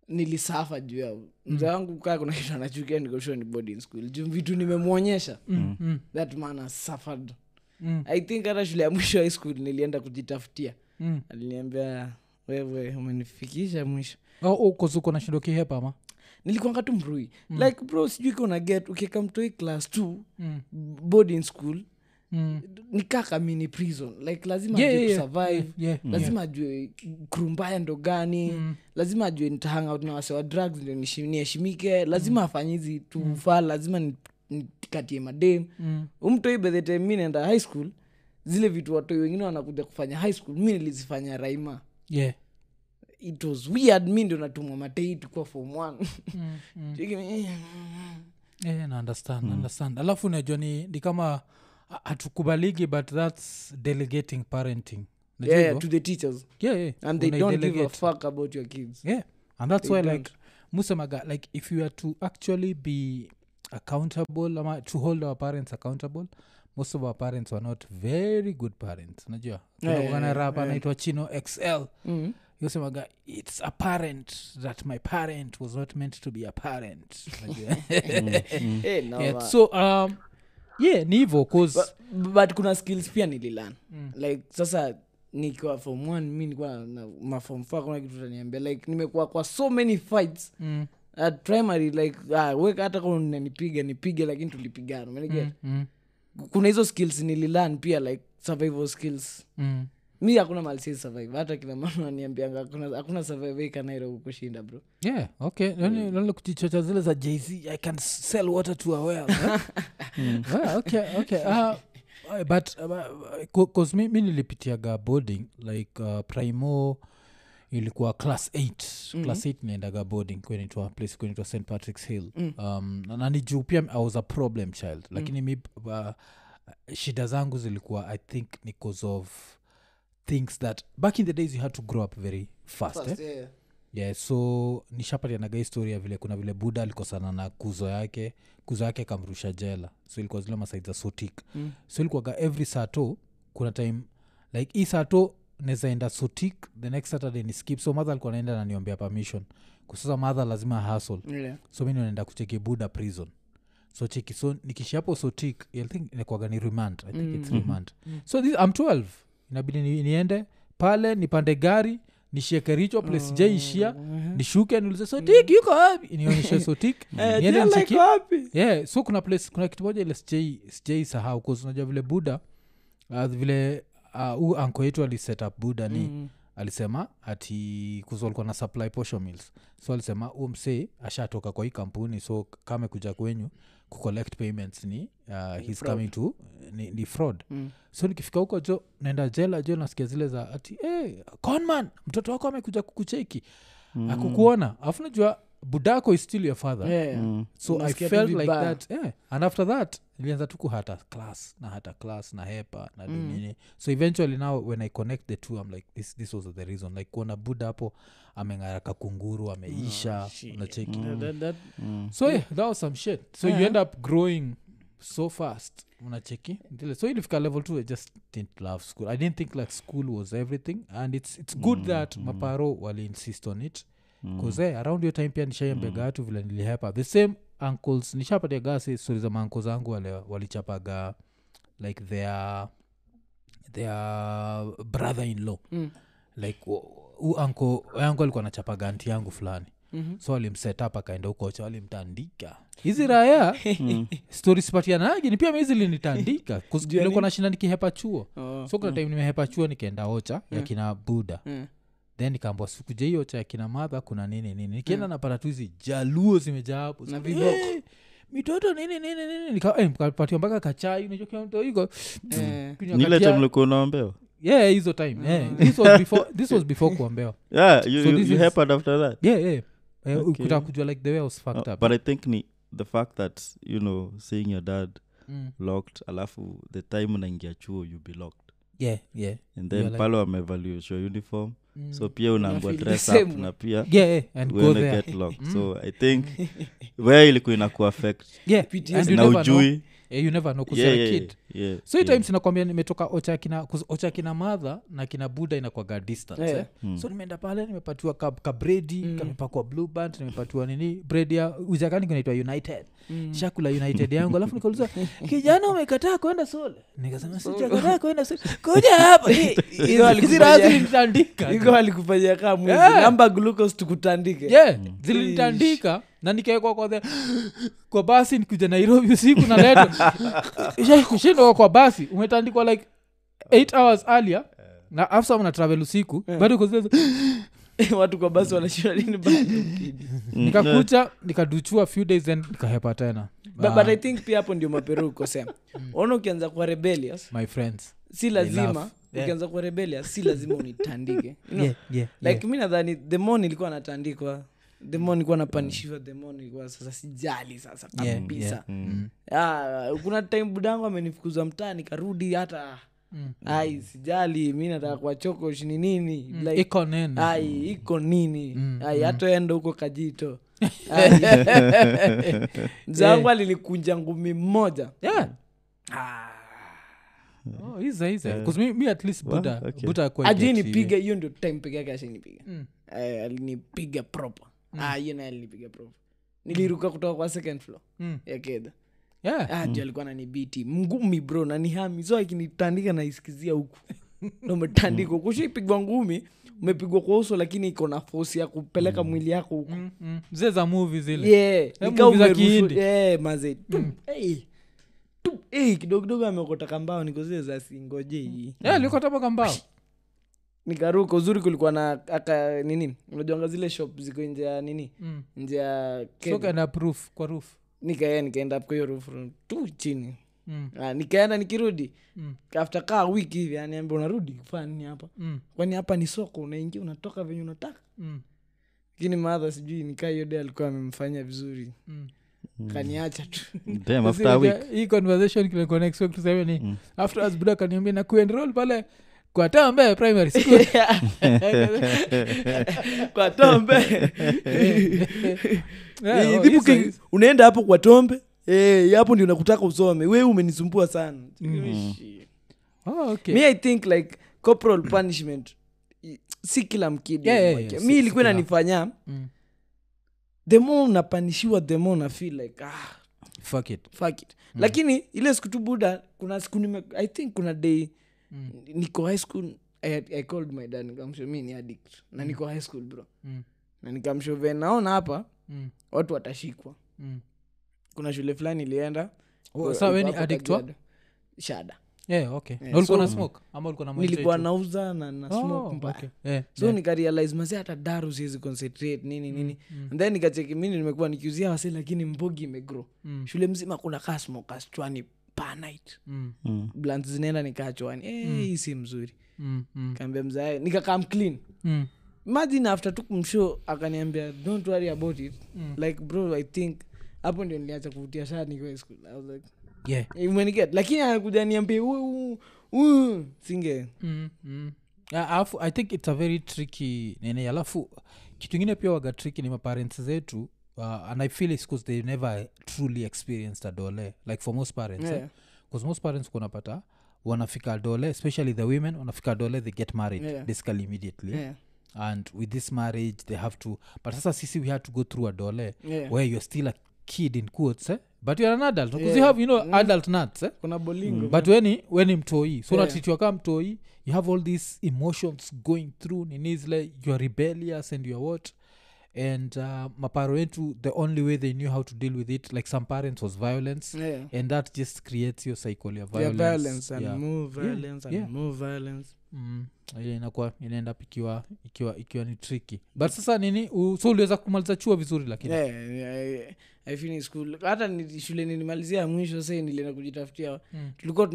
nilisafa juu yao mzee wangu kaa kuna kitu anachukia nikoshua ni boarding school juu vitu nimemwonyesha Mm. Mm. that man has suffered Mm. i think hata shule ya mwisho high school nilienda kujitafutia Mm. aliniambia wewe umenifikisha mwisho Oh, oh, 'cause na shindo kihepa ama nilikuanga tu mrui mm. like bro sijui kona get ukieka mtoi class t mm. boarding school Mm. nikaka mini prison like lazima Yeah, ajue yeah, yeah. kusurvive Yeah, lazima ajue krumbaya ndo gani Mm. lazima ajue nitahangout na wasewa drugs ndio niheshimike lazima afanye hizi tufaa lazima ni- nikatie madem Mm. umtoi time mi naenda high school zile vitu watoi wengine wanakuja kufanya high school mi nilizifanya raima Yeah. It was weird mi ndio natumwa matei tukua form one Mm. Mm. Yeah, na understand, na understand alafu unajua ni, ni kama ha- hatukubaligi but thats delegating parenting yeah, yeah, to the teachers yeah, yeah. and they don't give a fuck about your kids yeah and that's They why don't. like musemaga like if you are to actually be accountable ama to hold our parents accountable most of our parents were not very good parents unajua Yeah, kuna yeah, rapa yeah. anaitwa chino xl mm. Yosemaga it's apparent that my parent was not meant to be apparent parent. Hey, no, yeah, uh, so um, yeah ni hivo cause but, but kuna skills pia nililan Mm. like sasa nikiwa form one mi nikuwa mafom fa kuna kitu taniambia like nimekuwa kwa so many fights. Mm, at primary like ah, weka hata kama nanipiga nipige lakini tulipigana. Umeniget mm, mm, kuna hizo skills nililan pia like survival skills. Mm. Mi hakuna mali si survive. Hata kila mama aniambianga hakuna hakuna survive ikanairo kushinda bro. Yeah okay. Yani nalo kujichocha zile za jz i can sell water to a well eh? well, okay okay. Uh, uh, cause mi, mi nilipitiaga boarding like uh, primo ilikuwa class 8 mm-hmm. class 8 niendaga boarding kwenitwa place kwenitwa st patrick's hill. Mm. um, na- na juu pia i was a problem child. Lakini mi uh, shida zangu zilikuwa i think ni cause of things that back in the days you had to grow up very fast, fast eh? yeah yeah. So nishapatianaga histori ya vile kuna vile buda alikosana na kuzo yake kuzo yake akamrusha jela. So ilikuwa zile masaid za sotik. Mm. so ilikuwaga every sato kuna time like hii sato nezaenda sotik the next saturday ni skip. So madha alikuwa naenda naniombea permission. Kusasa madha lazima hasl Yeah. so mi naenda kucheki buda prison. So cheki so nikishapo sotik i think inakwaga ni remand. I think mm. it's remand. Mm. so this, i'm 12 inabidi ni, niende pale nipande gari nishieke richo place jaishia nishuke niulize sotik yuko wapi? Nionyeshe sotik Eh, niende wapi? Yeah so kuna place kuna kitu moja ile sijai sijai sahau 'cause unajua vile buda uh, vile uh, anko yetu aliset up buda ni Mm. alisema ati alikuwa na supply posho mills so alisema huu msee ashatoka kwa hii kampuni so kame kuja kwenyu kucollect payments ni uh, he's fraud. coming to ni, ni fraud Mm. so nikifika huko jo naenda jela jo nasikia zile za ati hey, conman mtoto wako amekuja kukucheki mm. akukuona afu najua budako is still your father Yeah. Mm. so i tu felt like vibaya. that yeah. and after that ilianza tu kuhata class na hata class na hepa na Mm. so eventually now when i connect the two i'm like this, this was the reason like kuona buda hapo ameng'araka kunguru ameisha oh, unacheki mm. that- that- Mm. so yeah that was some shit so you end up growing so fast unacheki so ilifika level two i just didn't love school i didn't think like school was everything and it's, it's good that maparo wali insist on it bcause eh, around your time pia nishaiambega watu vile nilihepa the same uncles nishapatia gasi stori za maanko zangu walichapaga walichapaga like their their brother in law Mm. like u anko yangu alikuwa nachapaga ganti yangu fulani Mhm. so alimset up akaenda ukocha walimtandika hizi raya stori sipatianagi ni pia mizi linitandika Juu ya kulikuwa nini? nashinda nikihepa chuo Oh. so kuna time nimehepa chuo nikaenda ocha yeah. yakina buda Mm. Then nikaambwa sikuja hiyo cha kina madha kuna nini nini? Nikienda napata tu hizi jaluo zimejaa hapo Na viboko. "Eh, mitoto nini nini nini? Nika- eh, mpaka kachai unachokiamtoiko Eh. nile temlikuwa unaombewa? Yeah hizo time yeah. this, was before, this was before kuombewa. Yeah you, So you, you is- happened after that? Yeah yeah. Eh, Okay. ukitaka kujua like the way i was fucked Uh, up. but i think ni the fact that you know seeing your dad mm. locked alafu the time unaingia chuo you be locked yeah yeah. And then like- pale wamevaluesha uniform. Mm. so pia unaambua dress up na pia yeah, yeah and go there. get locked so i think where ilikuwa inakuaffect yeah and na ujui know. Eh, you never know yeah, yeah, kid yeah, so hii yeah. times nakwambia nimetoka ocha kina ocha kina madha na kina buda inakwaga distance Yeah. eh? Mm. so nimeenda pale nimepatiwa ka, ka bredi Mm. kamepakwa blue band nimepatiwa nini bredi ya ujakani kinaitwa united Mm. shakula united yangu alafu nikauliza kijana umekataa kwenda sole nikasema sijakataa kwenda sole kuja hapa Eh, hizi alikupatia- raha zilinitandika iko alikufanyia kaa namba glucose tukutandike yeah zilinitandika na nikaekwa kwa the kwa basi nikuja nairobi usiku naletwa shindwa kwa basi. Umetandikwa like 8 hours earlier na afsa mna travel usiku. Bado uko watu kwa basi nini bado kid. Mm, nikakucha nikaduchua few days then nikahepa tena. But, Ah, but i think pia hapo ndio maperu ukosea ona ukianza kuwa rebellious my friends. si lazima. Yeah. ukianza kuwa rebellious si lazima unitandike you know? yeah, yeah, like mi nadhani the more nilikuwa natandikwa the more nilikuwa napanishiwa the more sasa sijali sasa Yeah, kabisa. yeah. Mm. Ah, kuna time budangu amenifukuza mtaa nikarudi hata Mm. ai sijali mi nataka kwa chokosh ni nini Mm. like, iko nini ai iko nini Mm, ai hatoenda huko kajito. Zangu mzangu alinikunja ngumi mmoja yeah. Ah. oh, iza iza mi, at least okay. buda hiyo ndio time peke yake ashinipiga Mm. Eh, alinipiga proper Ah, hiyo naye alinipiga proper niliruka kutoka kwa second floor Mm. ya kedha yeah. Ah, juu alikuwa nanibiti mgumi bro nanihami. So akinitandika naisikizia huku. Na umetandikwa kushaipigwa ngumi umepigwa kwa uso lakini iko na fosi ya kupeleka mwili yako huku. Mm, mm. zile za movie zile. Yeah, yeah, maze. Mm. hey. Hey, kidogo kidogo ameokota kambao niko zile za singoje yeah, liko tapaka mbao nikaruka uzuri kulikuwa na aka nini? Unajuanga zile shop ziko nje ya nini? Mm. nje ya So proof kwa roof. Nikae nikaenda kwa hiyo roof tu chini. Mm. Ah, nikaenda nikirudi. Mm. after kaa wiki hivi aniambia unarudi kufanya nini hapa. Mm. kwani hapa ni soko unaingia unatoka venye unataka. Mm. lakini madha sijui nikaa hiyo de alikuwa amemfanya vizuri. Mm. kaniacha tu. Damn, after a week. Hii conversation kilikuwa expect tuseme ni afterwards buda kaniambia na kuenroll pale kwa tambe primary school. Kwa tombe Yeah, Eh, oh, hizo- unaenda hapo kwa tombe? Eh, hapo ndio nakutaka usome. We umenisumbua sana. Mm. Oh, okay. me i think like corporal punishment si kila mkidi Yeah, yeah, yeah, mi ilikuwa inanifanya Mm. the more unapanishiwa the more na feel like ah, Fuck it. fuck it. Lakini ile siku tu buda kuna siku nime, i think kuna day Mm. niko high school I, i called my dad nikamsho mi ni addict na niko high school bro Mm. na nikamsho ve naona hapa Mm. watu watashikwa Mm. kuna shule fulani ilienda Oh, addict wa? Shada Yeah, okay. Yeah, so- na smoke ama na nilikuwa nauza na, na Oh, smoke mbaya okay. Yeah, so yeah. nikarealize mazi hata daru siwezi concentrate nini nini mm. And then nikacheki mini nimekuwa nikiuzia wase lakini mbogi imegro Mm. shule mzima kuna kaa smokers chwani Mm. Mm. zinaenda nikachwani Eh, hii si mzuri Mm. Mm. kaambia mzae nikakam clean Mm. imagine after tu kumsho akaniambia don't worry about it Mm. like bro i think hapo ndio niliacha kuvutia shaa nikiwa school i was like Yeah. "Eh, umeniget lakini anakuja niambie singe Mm, mm. Ah, alafu i think it's a very tricky nene alafu kitu ingine pia waga tricky ni maparents zetu uh, and i feel it's because they never truly experienced a dole like for most parents Yeah. eh? because most parents kunapata wanafika dole especially the women wanafika dole they get married Yeah. basically immediately Yeah, and with this marriage they have to but sasa sisi we had to go through a dole yeah. where you're still a kid in quotes eh? but you're an adult because you have you know Mm. adult nuts eh? kuna bolingo but weni weni mtoi so Yeah. unatitiwa kaa mtoi you have all these emotions going through ninizle youare rebellious and youare what and uh, maparo wetu the only way they knew how to deal with it like some parents was violence yeah. and that just creates your cycle ya Yeah, violence, violence and yeah. more Yeah, and yeah. more violence Mm, inakuwa inaenda ikiwa ikiwa ikiwa ni tricky but sasa nini u, so uliweza kumaliza chuo vizuri lakini yeah, yeah, yeah. School hata ni shule nilimalizia mwisho sai nilienda kujitafutia Mm. tulikuwa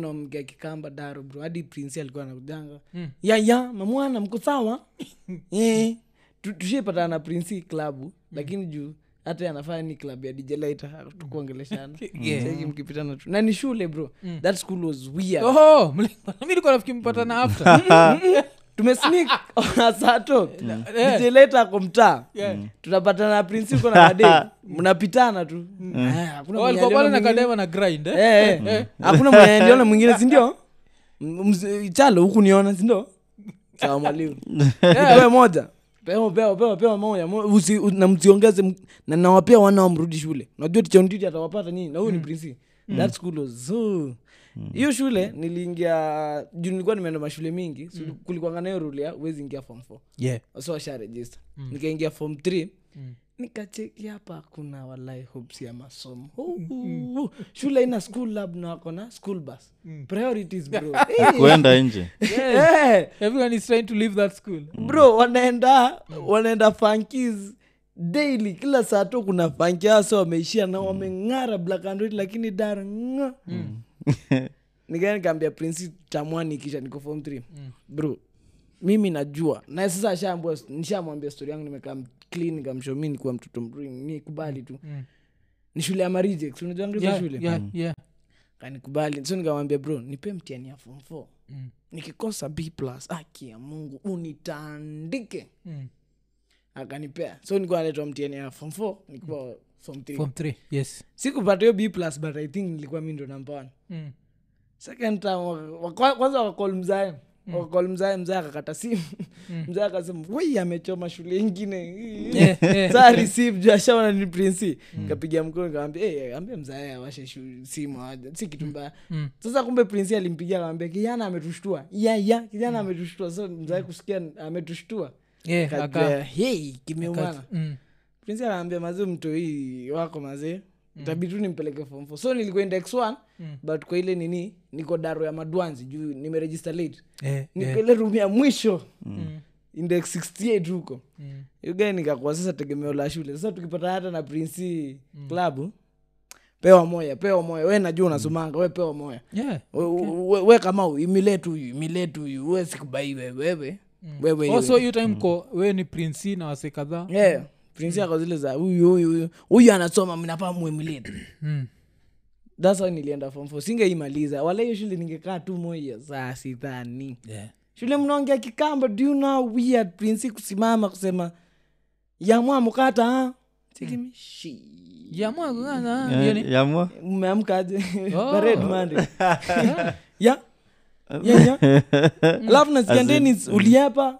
kikamba daro bro hadi prince alikuwa anakujanga Mm. ya ya mamwana mko sawa eh. Tu- tushaipatana na prinsi klabu lakini juu hata anafanya ni klabu ya dijelaita tukuongeleshana Yeah. Mkipitana tu. Na ni shule bro. Mm. that school was weird. Oh, mpatana after. Tumesnik asato Yeah. dijelaita ako mtaa. Tunapatana na prinsi uko na kadei mnapitana tu. Eh, hakuna Oh, mwenye alikuwa pale aliona na mwingine. grind eh? Eh, eh. hakuna mwenye mwingine sindio chalo huku niona sindio sawa mwalimu. Moja pewa pewa pewa pewa usi- na msiongeze na nawapea wana wamrudi shule. Najua tichonditi atawapata nyinyi na huyu ni prinsi. That school was so. Hiyo shule niliingia juu nilikuwa nimeenda mashule mingi so kulikwanga nayo rulia uwezi ingia form four. Yeah. so washa mm. nikaingia form three. Mm. Nikacheki hapa kuna walai hopes ya masomo. Huu, shule ina school lab na wako na school bus. Priorities bro. Kuenda nje. Everyone is trying to leave that school. Bro wanaenda wanaenda funkis daily. Kila saa tu kuna fanki asa wameishia na wameng'ara black and white lakini dar ng'a. nikaa nikaambia prinsi tamwani kisha niko form 3 bro mimi najua. Na sasa ashaambua nishamwambia stori yangu nimekaa clean nikamsho mi nikuwa mtoto mzuri nikubali tu. Mm. ni shule ya marijex unajua yeah, shule yeah, yeah. kanikubali. So nikamwambia bro nipe mtiani ya form 4 Mm. nikikosa b plus aki ya mungu unitandike. Mm. akanipea. So nikuwa naletwa mtiani ya form 4 nikuwa form 3 form three yes. Sikupata hiyo b plus but i think nilikuwa mi ndo namba one. Mm. second time waka- waka- kwanza mzae mzae akakata simu. Akasema wei amechoma shule ingine. Saa receive juu ashaona ni prinsi kapiga mkono kawambia hey, ambia mzae awashe simu si kitu mbaya. Mm. sasa kumbe prinsi alimpigia kawambia kijana ametushtua. Ya ya kijana ametushtua. So mzae kusikia ametushtua. Yeah, kajua hei kimeumana. Mm. prinsi anaambia mazee mtoi wako mazee itabidi tu nimpeleke form four. so nilikuwa index one Mm. but kwa ile nini niko daro ya madwanzi juu nimeregister late. Eh, niko eh, ile room ya mwisho. Mm, index 68 huko. Mm. yugae nikakuwa? Sasa tegemeo la shule. Sasa tukipata hata na prinsi klabu pewa moya pewa moya we najua unasomanga we pewa moya Yeah. we, we, we kama imiletu huyu imiletu huyu. We sikubai we wewe. Wewe Oh, so hiyo. time ko we ni prince na wase kadhaa? Yeah prinsi ako zile za huyu huyu anasoma mnapaa muemiletu Mm. thats why nilienda form four. Singeimaliza. Wala hiyo shule ningekaa tu moja saa sidhani. Yeah. shule mnaongea kikamba do you know weird prinsi kusimama kusema yamwa mukata mmeamkaje. Parade Monday. ya ya ya alafu nasikia uliapa.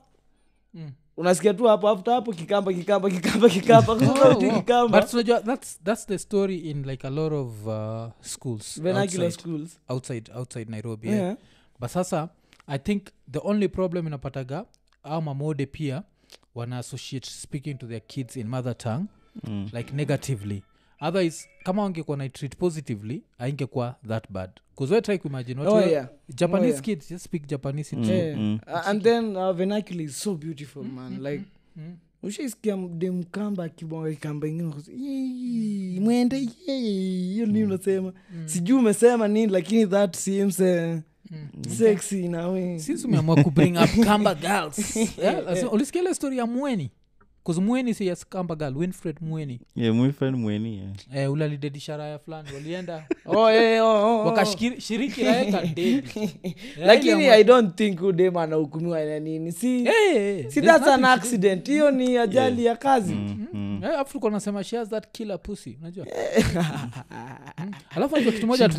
Unasikia tu hapo after hapo kikamba kikamba kikamba kikamba But unajua, that's, that's the story in like a lot of uh, schools vernacular outside, schools outside, outside nairobi yeah. yeah. but sasa i think the only problem inapataga au mamode pia wana associate speaking to their kids in mother tongue Mm. like negatively otherwise kama wangekuwa naitreat positively aingekuwa that bad bcause we try kuimagine Oh, yeah. japanese Oh, yeah. kids just speak japanese Mm, Yeah. mm. Uh, and then uh, vernacular is so beautiful man like Mm. ushaisikia demkamba akibonga kikamba ingine mwende hiyo nini unasema sijui umesema nini lakini that seems uh, sexy nawe sisi umeamua kubring up kamba girls yeah, lazima- ulisikia ile story ya mweni bcause mweni si yes kamba winfred mweni Yeah, mweni yeah. eh, ule alidedisha fulani walienda. Oh, hey, oh, oh, oh. wakashiriki kadedi lakini i don't think udem anahukumiwa na nini. Si si that's an accident. Hiyo ni ajali ya kazi. Afrika nasema she that killer pussy unajua? Mm. alafu kitu moja She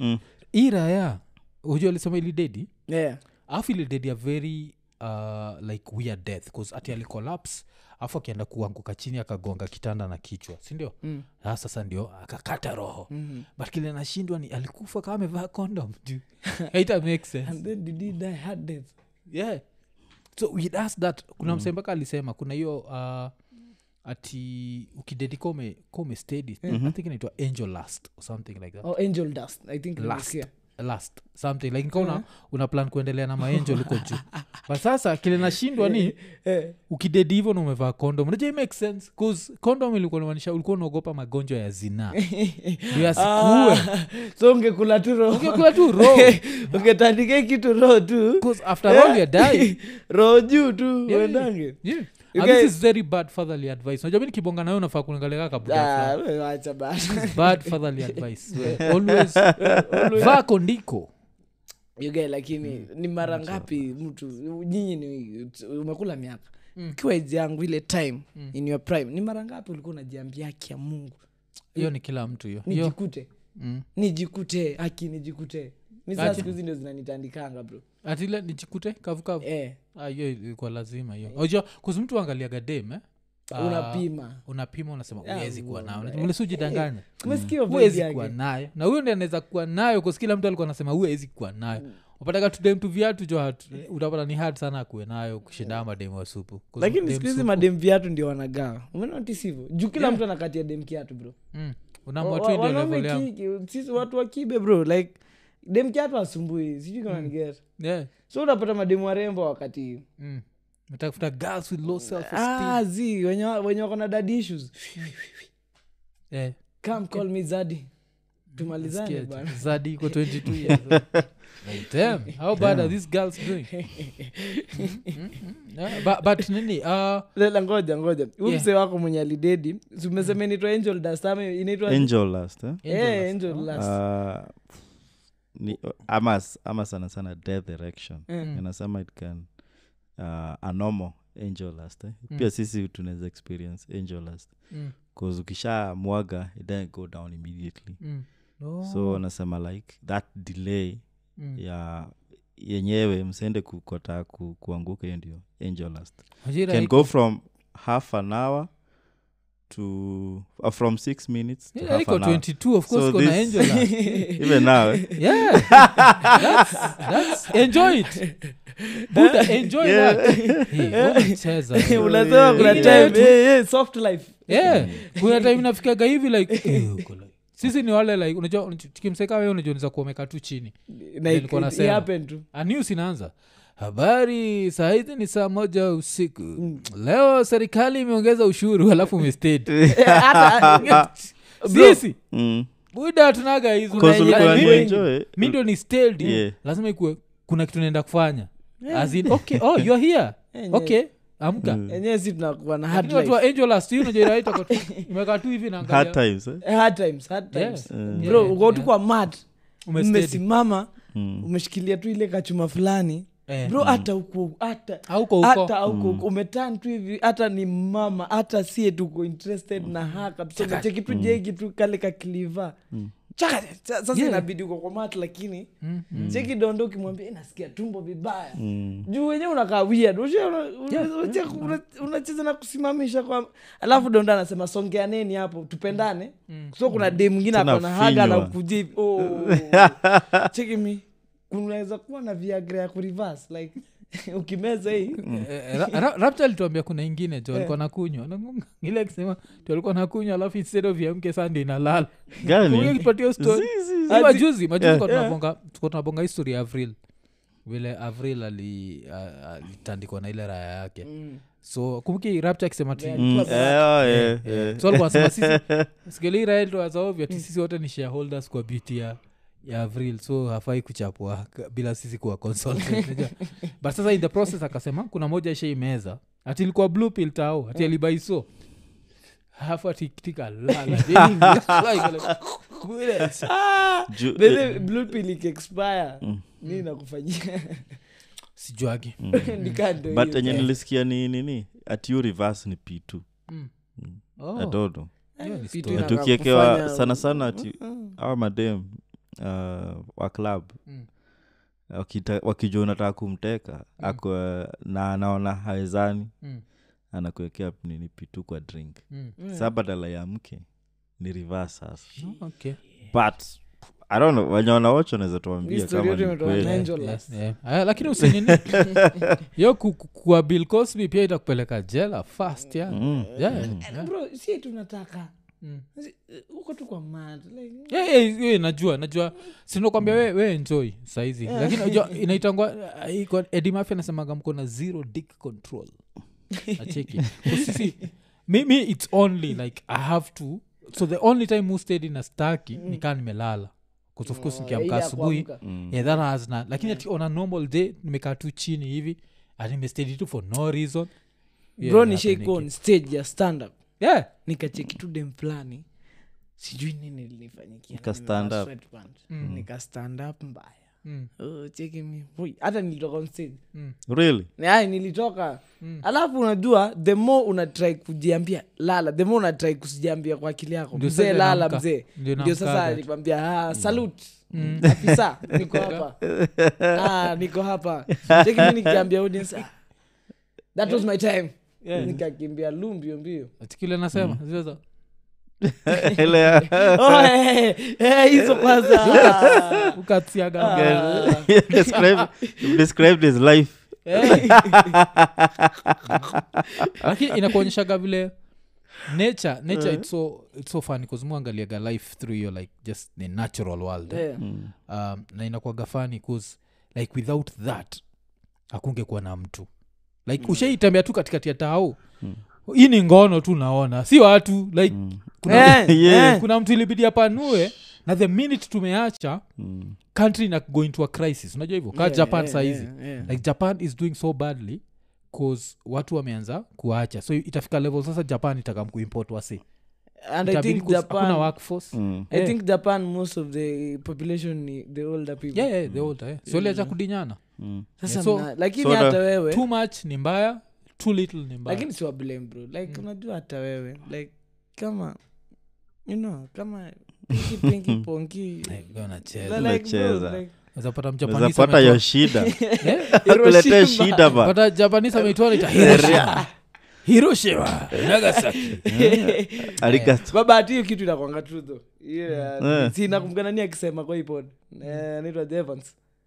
Mm. hii raya hujua alisema ilidedi yeah. ilidedi a very uh, like weird death bcause ati alicollapse afu akienda kuanguka chini akagonga kitanda na kichwa sindio Mm. Ah, sasa ndio akakata roho Mhm. but kile nashindwa ni alikufa kama amevaa condom juu haita make sense and then did he die hard death yeah so we'd ask that kuna mm. msembaka alisema kuna hiyo uh, ati ukidedika ume, ka umestedi mm-hmm. i think inaitwa angel last or something like that oh angel dust i think Last. nimesikia. Last something like nikaona una plan kuendelea na maenjo liko juu. But sasa kile nashindwa ni Eh. ukidedi hivyo na umevaa kondom unajua it makes sense bcause kondom ilikuwa namaanisha ulikuwa unaogopa magonjwa ya zinaa. Ndio yasikue. Ah, so ungekula tu roho. Ungekula tu roho. Ungetandike kitu roho tu. After all yeah. you die roho juu tu Yeah. uendange. Yeah. And this is very bad fatherly advice. Unajua mi nikibonga nayo unafaa kuangalia kabuda Ah, fatherly advice. Always vaa kondiko. Lakini ni mara ngapi mtu nyinyi ni umekula miaka? Ukiwa age yangu ile time in your prime ni mara ngapi ulikuwa unajiambia ya mungu? Hiyo ni kila mtu hiyo. Hiyo nijikute. Mm. nijikute. Haki nijikute. Mi saa siku hizi ndio zinanitandikanga bro. Atile nijikute kavukavu. Eh, Ah, hiyo ilikuwa lazima hiyo. Unajua kuzi mtu angaliaga dem eh? Ah, unapima. unapima unasema Ah, uwezi kuwa nayo. Unajua, umesikia vibe huwezi yake? kuwa nayo. Na huyo ndi anaweza kuwa nayo kasi kila mtu alikuwa anasema huwezi kuwa nayo. Upataka tudem tu viatu jo hatu- utapata ni hard sana akuwe nayo kushinda mademu wa supu. 'Cause lakini dem siku hizi supu- madem viatu ndio wanagawa. Umenotis hivyo? Juu kila Yeah. mtu anakatia dem kiatu bro. Mm. unaamua tu ndio level yangu. sisi watu wakibe bro. Like dem kiatu asumbui sijui kama niget Yeah. so unapata mademu warembo wakati Mm. metafuta girls with low self ah, zi wenye wenye wako na dad issues yeah. come call me zadi tumalizane bana zadi iko 22 years like, damn, how bad are these girls doing Mm, mm, mm. Yeah, but, but nini uh, lela ngoja ngoja Yeah. wako mwenye alidedi umesema inaitwa angel dust ama inaitwa angel last eh? yeah, Angel angel Lust, lust. uh, ni, ama, ama sana sana death erection Mm. anasema it can uh, anomo normal angel last eh? Mm. pia sisi tunaweza experience angel last mm, ukisha mwaga it then go down immediately mm. Oh, so anasema like that delay mm. ya yenyewe msende kukota ku, kuanguka hiyo ndio angel last can go from half an hour to uh, from six minutes to Yeah, half an hour. 22 of course So this- angel even now eh? yeah. That's, that's, enjoy it. Buda enjoy Yeah. that. Hey, unasema kuna time yetu. eh, eh, soft life. Yeah. Kuna time inafikaga hivi like eh, sisi ni wale like unajua tukimseka wewe unajua niza kuomeka tu chini. Nasema. inaanza habari saa hizi ni saa moja usiku. Leo serikali imeongeza ushuru alafu umestate Eh, hata- Bro, sisi Mm. buda tunaga hizomi ndio ni stalled. Yeah. lazima ikuwe kuna kitu naenda kufanya. As in, okay oh you're here. Okay amka. Tunakuwa na tu- hivi eh? Eh, Yeah. mat. Mm. umeshikilia tu ile kachuma fulani Eh. bro hata uko hata Hauko huko. umetan tu hivi hata ni mama hata sie tuko interested na ha kabisa. Umecheki tu jegi tu kale kakiliva Chaka, sasa Yeah. inabidi uko kwa mat lakini Mm, cheki dondo ukimwambia inasikia tumbo vibaya. Mm. juu wenyewe unakaa weird. Una- unacheza na kusimamisha kwa alafu dondo anasema songeaneni hapo? Tupendane? So kuna de mwingine akona haga na finywa. oh. cheki mi unaweza kuwa na viagra ya kurivas like ukimeza hii. Eh, ra- ra- rapta alituambia kuna ingine jo alikuwa nakunywa ile akisema tu alikuwa nakunywa alafu instead of yamke saa ndio inalala. Kipatio majuzi majuzi Yeah. tuko tunabonga history ya avril. Vile avril alitandikwa na ile raya yake. So kumbuki rapta akisema ti Yeah. Mm. Eh, oh, Eh, sisi sikeli ti sisi wote ni shareholders kwa beauty ya avril so hafai kuchapwa k- bila sisi kuwa unajua. but sasa in the process akasema kuna moja ishaimeza ati ilikuwa blue pill tao ati alibaiso hafu Ju- Bebe, blue pill nakufanyia. Sijuagi. Nikando but enye nilisikia ni nini atu reverse ni p2 Oh, adodo hiyo ni Vitu story. tukiekewa kufanya- sana sana ati awa madem uh, wa club Mm. wakijua unataka kumteka ako na anaona hawezani Mm, anakuwekea nini pitu kwa drink mm. sa badala ya mke ni reverse sasa Oh, okay. but i don't know wenye tuambia Yeah, yeah. Lakini usinini yo ku- ku- kuwa bill cosby pia itakupeleka jela fast ya Mm. Yeah, mm. yeah. bro si tunataka Mm. Si- eh, uko tu kwa mad like, Yeah, yeah, yeah, najua najua. Sinakwambia we, we enjoy saizi. Lakini najua inaitangwa uh, iko- anasemaga mko na zero dick control. Acheki. Sisi mimi its only like i have to so the only time mustedi na staki mm. nikaa nimelala. Of course oh, nikiamka asubuhi. Mm. yeah, that has lakini ati on a normal day nimekaa tu chini hivi animestedi tu for no reason. Yeah, bro ni nishaiko on stage ya stand up yeah. Nikacheki tu dem fulani. Sijui nini linifanyikia Nika stand up. Mm. nika stand up mbaya. Mm. oh, cheki mi. Hui, hata nilitoka on stage. Mm. really? Ay, nilitoka. Mm. alafu unajua the more unatrai kujiambia lala the more unatrai kusijiambia kwa akili yako. Ndio mzee sasa lala inaamka. mzee. Ndio ndio sasa alikwambia ah, salut afisa niko hapa. Ah, niko hapa. Cheki mi nikiambia audience ah, that was my time Yeah. nikakimbia lu mbio mbio. Ati kile nasema zile za- Oh, eh, eh, hizo kwanza. Ukatsiaga Ah. Describe- you've described his life. Lakini inakuonyeshaga vile nature nature it's so, it's so funny bcause muangaliaga life through your like just the natural world. Yeah. mm. um, na inakuaga fani cause like without that akungekuwa na mtu like mm. ushaitembea tu katikati ya tao Mm. hii ni ngono tu naona si watu like Mm. kuna, Eh, Yeah. eh. kuna mtu ilibidi apanue na the minute tumeacha Mm. country na go into a crisis unajua hivyo ka Yeah, japan yeah, saizi yeah, yeah. like japan is doing so badly cause watu wameanza kuacha so itafika level sasa japan itakam kuimport wasi and i think japan workforce Mm. i yeah. think japan most of the population the older people yeah, yeah, the older, yeah. so liacha kudinyana Mm. sasa so- mna- lakini so hata wewe. Too much ni mbaya too little ni mbaya. Lakini siwa blame bro. Like unajua hata wewe. Like kama you know kama pinki pinki ponki. Like, yo shida. Akuletee shida japanese hiroshima. Hiyo kitu inakwanga trutho yeah, Eh. akisema kwa Eh, anaitwa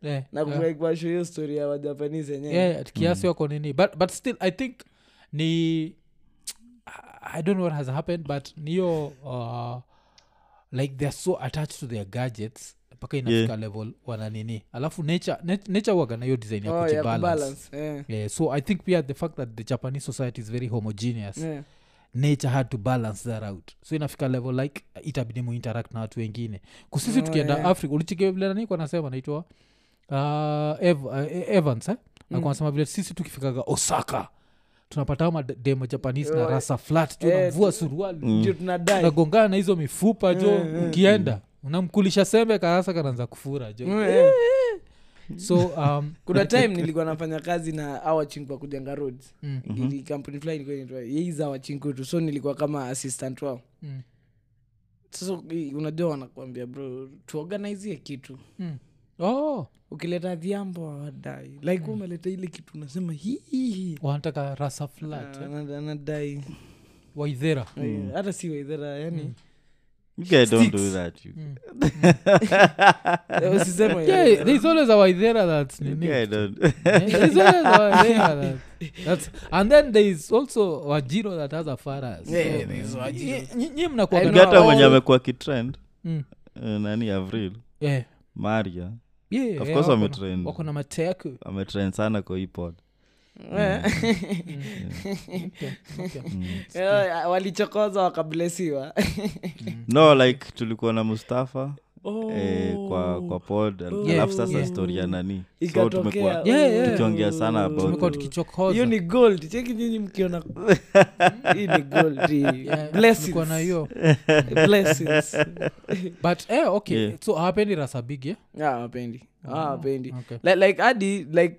yeah. kukaikuasho hiyo story ya wajapanese yenyewe yeah, kiasi wako nini but, but still i think ni i don't know what has happened but niyo uh, like theyare so attached to their gadgets mpaka inafika Yeah. level wana nini alafu nature, nat- nature waga design ya Oh, ya kujibalance kubalance, yeah. yeah, so i think pia the fact that the japanese society is very homogeneous Yeah. nature had to balance that out so inafika level like itabidi muinteract na watu wengine kusisi Oh, tukienda yeah. africa ulichikevlenani nasema naitwa uh, Ev, uh, evans eh? Mm. akanasema vile sisi tukifikaga osaka tunapata ama demo japanese na rasa flat jo eh, navua suruali Mm. nagongana na hizo mifupa jo Mm, mm, ukienda unamkulisha sembe karasa kanaanza kufura jo. Mm, yeah. so um, kuna time nilikuwa nafanya kazi na awachingwa kujenga roads. Mm, ili kampuni fulani ilikuwa inaitwa yeiza awachinkutu so nilikuwa kama assistant wao. Mm, sasa so, unajua wanakuambia bro tuorganizie kitu. Mm. Oh ukileta dhiambo awadai like umeleta ile kitu unasema hihi wanataka rasa flat anadai waidhera hata si waidhera yani You guys don't do that. You, Mm. Eh, yeah, there's always a waidhera that's you don't. Eh, there's always a waidhera that, that's and then there is also wajiro that has a faras Yeah, So, there's Wajiro. nyi- nyi- nyi I mnakuwaga know. na- hata mwenye amekuwa kitrend Mm. eh, nani avril Yeah. maria Yeah, Of course wako na- wametrend. wako na mateku ametrend sana kwa hii pod. Okay, okay. Eh, walichokoza wakablesiwa. No like tulikuwa na mustafa Oh. eh, kwa kwa pod Oh. alafu sasa Yeah. story ya nani so tumekuwa Yeah, yeah. tukiongea sana about tumekuwa hiyo ni gold cheki nyinyi mkiona hii ni gold Blessings. na hiyo Blessings. but eh, okay Yeah. so hawapendi rasa big yeah? Ah, wapendi Ah, wapendi okay. like, like hadi like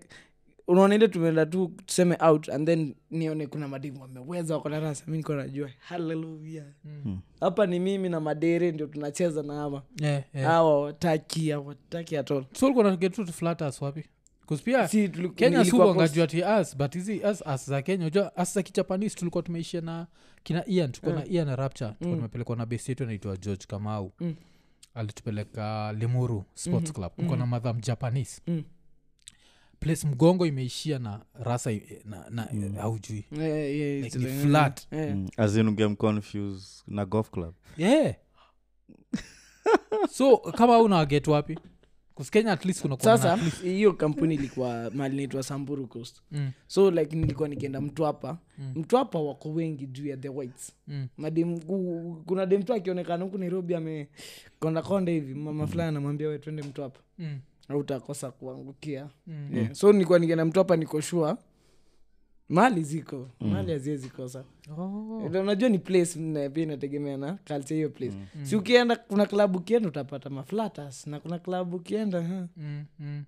unaona ile tumeenda tu tuseme out and then nione kuna madimu wameweza wako na rasa mi niko najua haleluya Mm. hapa ni mimi na madere ndio tunacheza na hawa. Yeah, yeah. awa wataki awataki atol so ulikuwa na get to flat us wapi? 'Cause si tuli- kenya nilikuwa sukuangajua ti as but hizi as, as za kenya unajua as za kijapanese tulikuwa tumeishia na kina ian tulikuwa na ian na rapture tulikuwa Mm. tumepelekwa na besi yetu anaitwa george kamau. Mm. alitupeleka limuru sports club. Kulikuwa na madham japanese. Place mgongo imeishia na rasa i- na, na Mm. haujui. Yeah, yeah, Like ni flat. Mm. as in ungemconfuse na golf club. Yeah. So kama una waget wapi? 'Cause kenya at least kuna sasa hiyo kampuni ilikuwa mali naitwa samburu coast. Mm, so like nilikuwa nikienda mtwapa. Mm. mtwapa wako wengi juu ya the whites. Mm, madem ku- kuna demtu akionekana huku nairobi amekondakonda hivi mama fulani anamwambia we twende mtwapa. Mm, au utakosa kuangukia. Mm. yeah. so nikuwa nikienda mtwapa niko shua mali ziko. Mali haziwezi kosa. Oh. Ndio unajua ni place pia inategemea na kalcha hiyo place. Si ukienda kuna klabu ukienda utapata maflatas na kuna klabu ukienda huh? Mm, mm.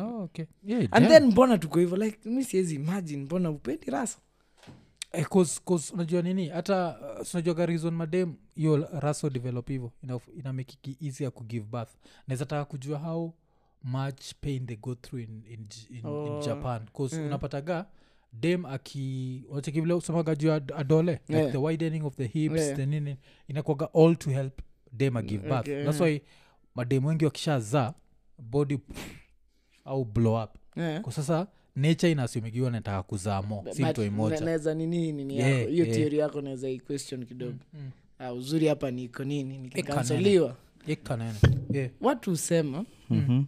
Oh, okay. Yeah, and then mbona tuko hivyo? Like mi siwezi imagine mbona upendi rasa Eh, 'cause- 'cause unajua nini? Hata uh, unajuaga reason madem hiyo raso develop hivo ina, ina easy ya kugive bath naweza taka kujua how much pain they go through in, in, J- in, Oh. in japan bcause Mm. unapataga dem aki unachekivile usemaga juu adole like Yeah. the widening of the hips Yeah. the nini inakwaga all to help dem agive give Okay, that's why madem wengi wakishaza body au blow up yeah. kwa sasa nature inasumigiwa nataka kuzaa mo si mtoi nini nini Yeah, yako hiyo yeah. theory yako naweza iquestion kidogo Mm. ah, uzuri hapa niko nini nikikansoliwa ikanene yeah. watu husema Mhm.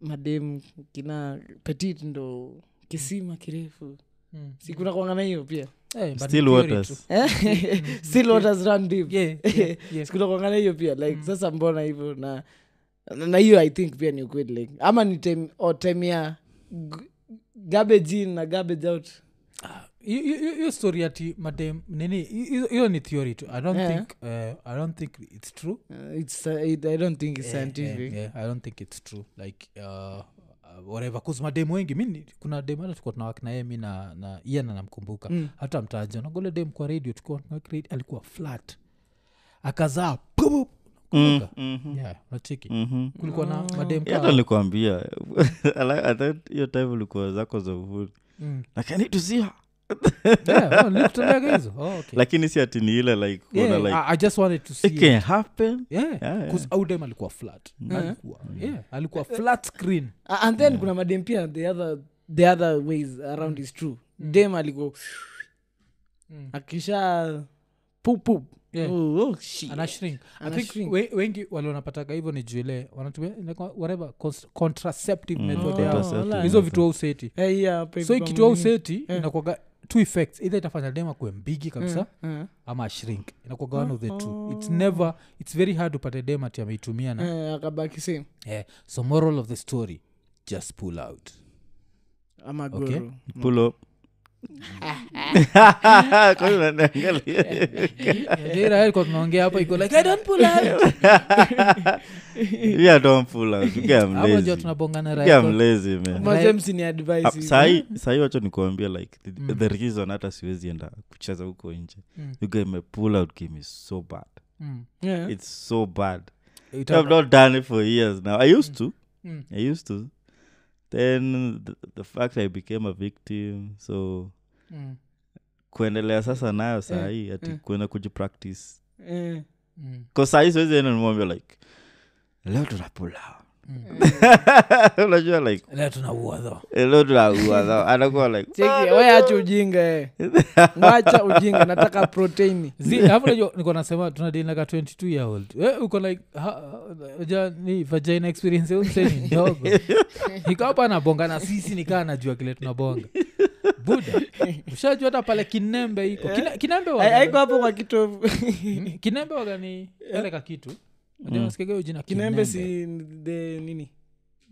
Madem kina petit ndo kisima kirefu Mm. sikuna kwangana hiyo pia Eh, still waters. Eh? still waters run deep Yeah, yeah, yeah. sikuna kwangana hiyo pia like sasa mbona hivyo na na- na hiyo i think pia ni ukweli like ama ni tem, or time ya g- garbage in na garbage out Hiyo- hiyo story ati madem nini hiyo ni theory tu. I don't Yeah. think uh, i don't think it's true. Uh, it's, uh, it, i don't think it's yeah, scientific. yeah, yeah, i don't think it's true. Like uh, uh, whatever. Cause madem wengi mi kuna dem hata tukuwa tunawak naye mi na, na iana namkumbuka Mm. hata mtaja nagole dem kwa radio tukuwa alikuwa flat. Akazaa pup, Mm, mhm, yeah mhm. kulikuwa na like- I thought hiyo time ulikuwa zako za uhuru. Mm. like i Yeah, oh, nilikutoleaga hizo oh, okay. lakini si ati ni ile like yeah, like I, i just wanted to see it can happen. Yeah, Yeah, yeah. audem alikuwa flat. Alikuwa, yeah, alikuwa flat screen. And then kuna madem pia the other the other ways around is true. Dem aliko Mm. akisha pupup Yeah. oh, oh, shit. ana i think we, wengi walionapataga hivyo ni juile wanatumia whatever contraceptive Mm, method Oh, vitu Eh, yeah, so kwa ikitu au mwingine. seti Eh. inakwaga two effects. Either itafanya dem kuwe mbigi kabisa mm, mm. ama ashrink inakuaga one of the two. It's never it's very hard upate dem ati ameitumia na Eh, akabaki same. Yeah. so moral of the story just pull out. Ama Okay. pull up tunaongea hapo wacha nikuambia like the, Mm. the reason hata siwezi enda kucheza huko nje Mm. you guy pull out game is so bad Mm. Yeah. it's so bad i've not done it for years now i used to Mm. i used to then the, the fact i became a victim so Mm. kuendelea sasa nayo sahii ati mm. kuenda kujipractice Eh. Mm. kasahii siwezi enda nimwambia like leo tunapula Mm. unajua like leo tunaua tho leo tunaua anakuwa like cheki ujinga wacha ujinga nataka proteini zinajo niko nasema tunadilinaga 22 year old we uko like ja ni vagina experience ya ndogo. Ikapa anabonga na sisi nikaa najua kile tunabonga. Buda ushajua hata pale kinembe iko. Kinembe waga- hapo kwa kitovu. Mm, kinembe wagani peleka kitu nasikegeo jina kinembe si the nini?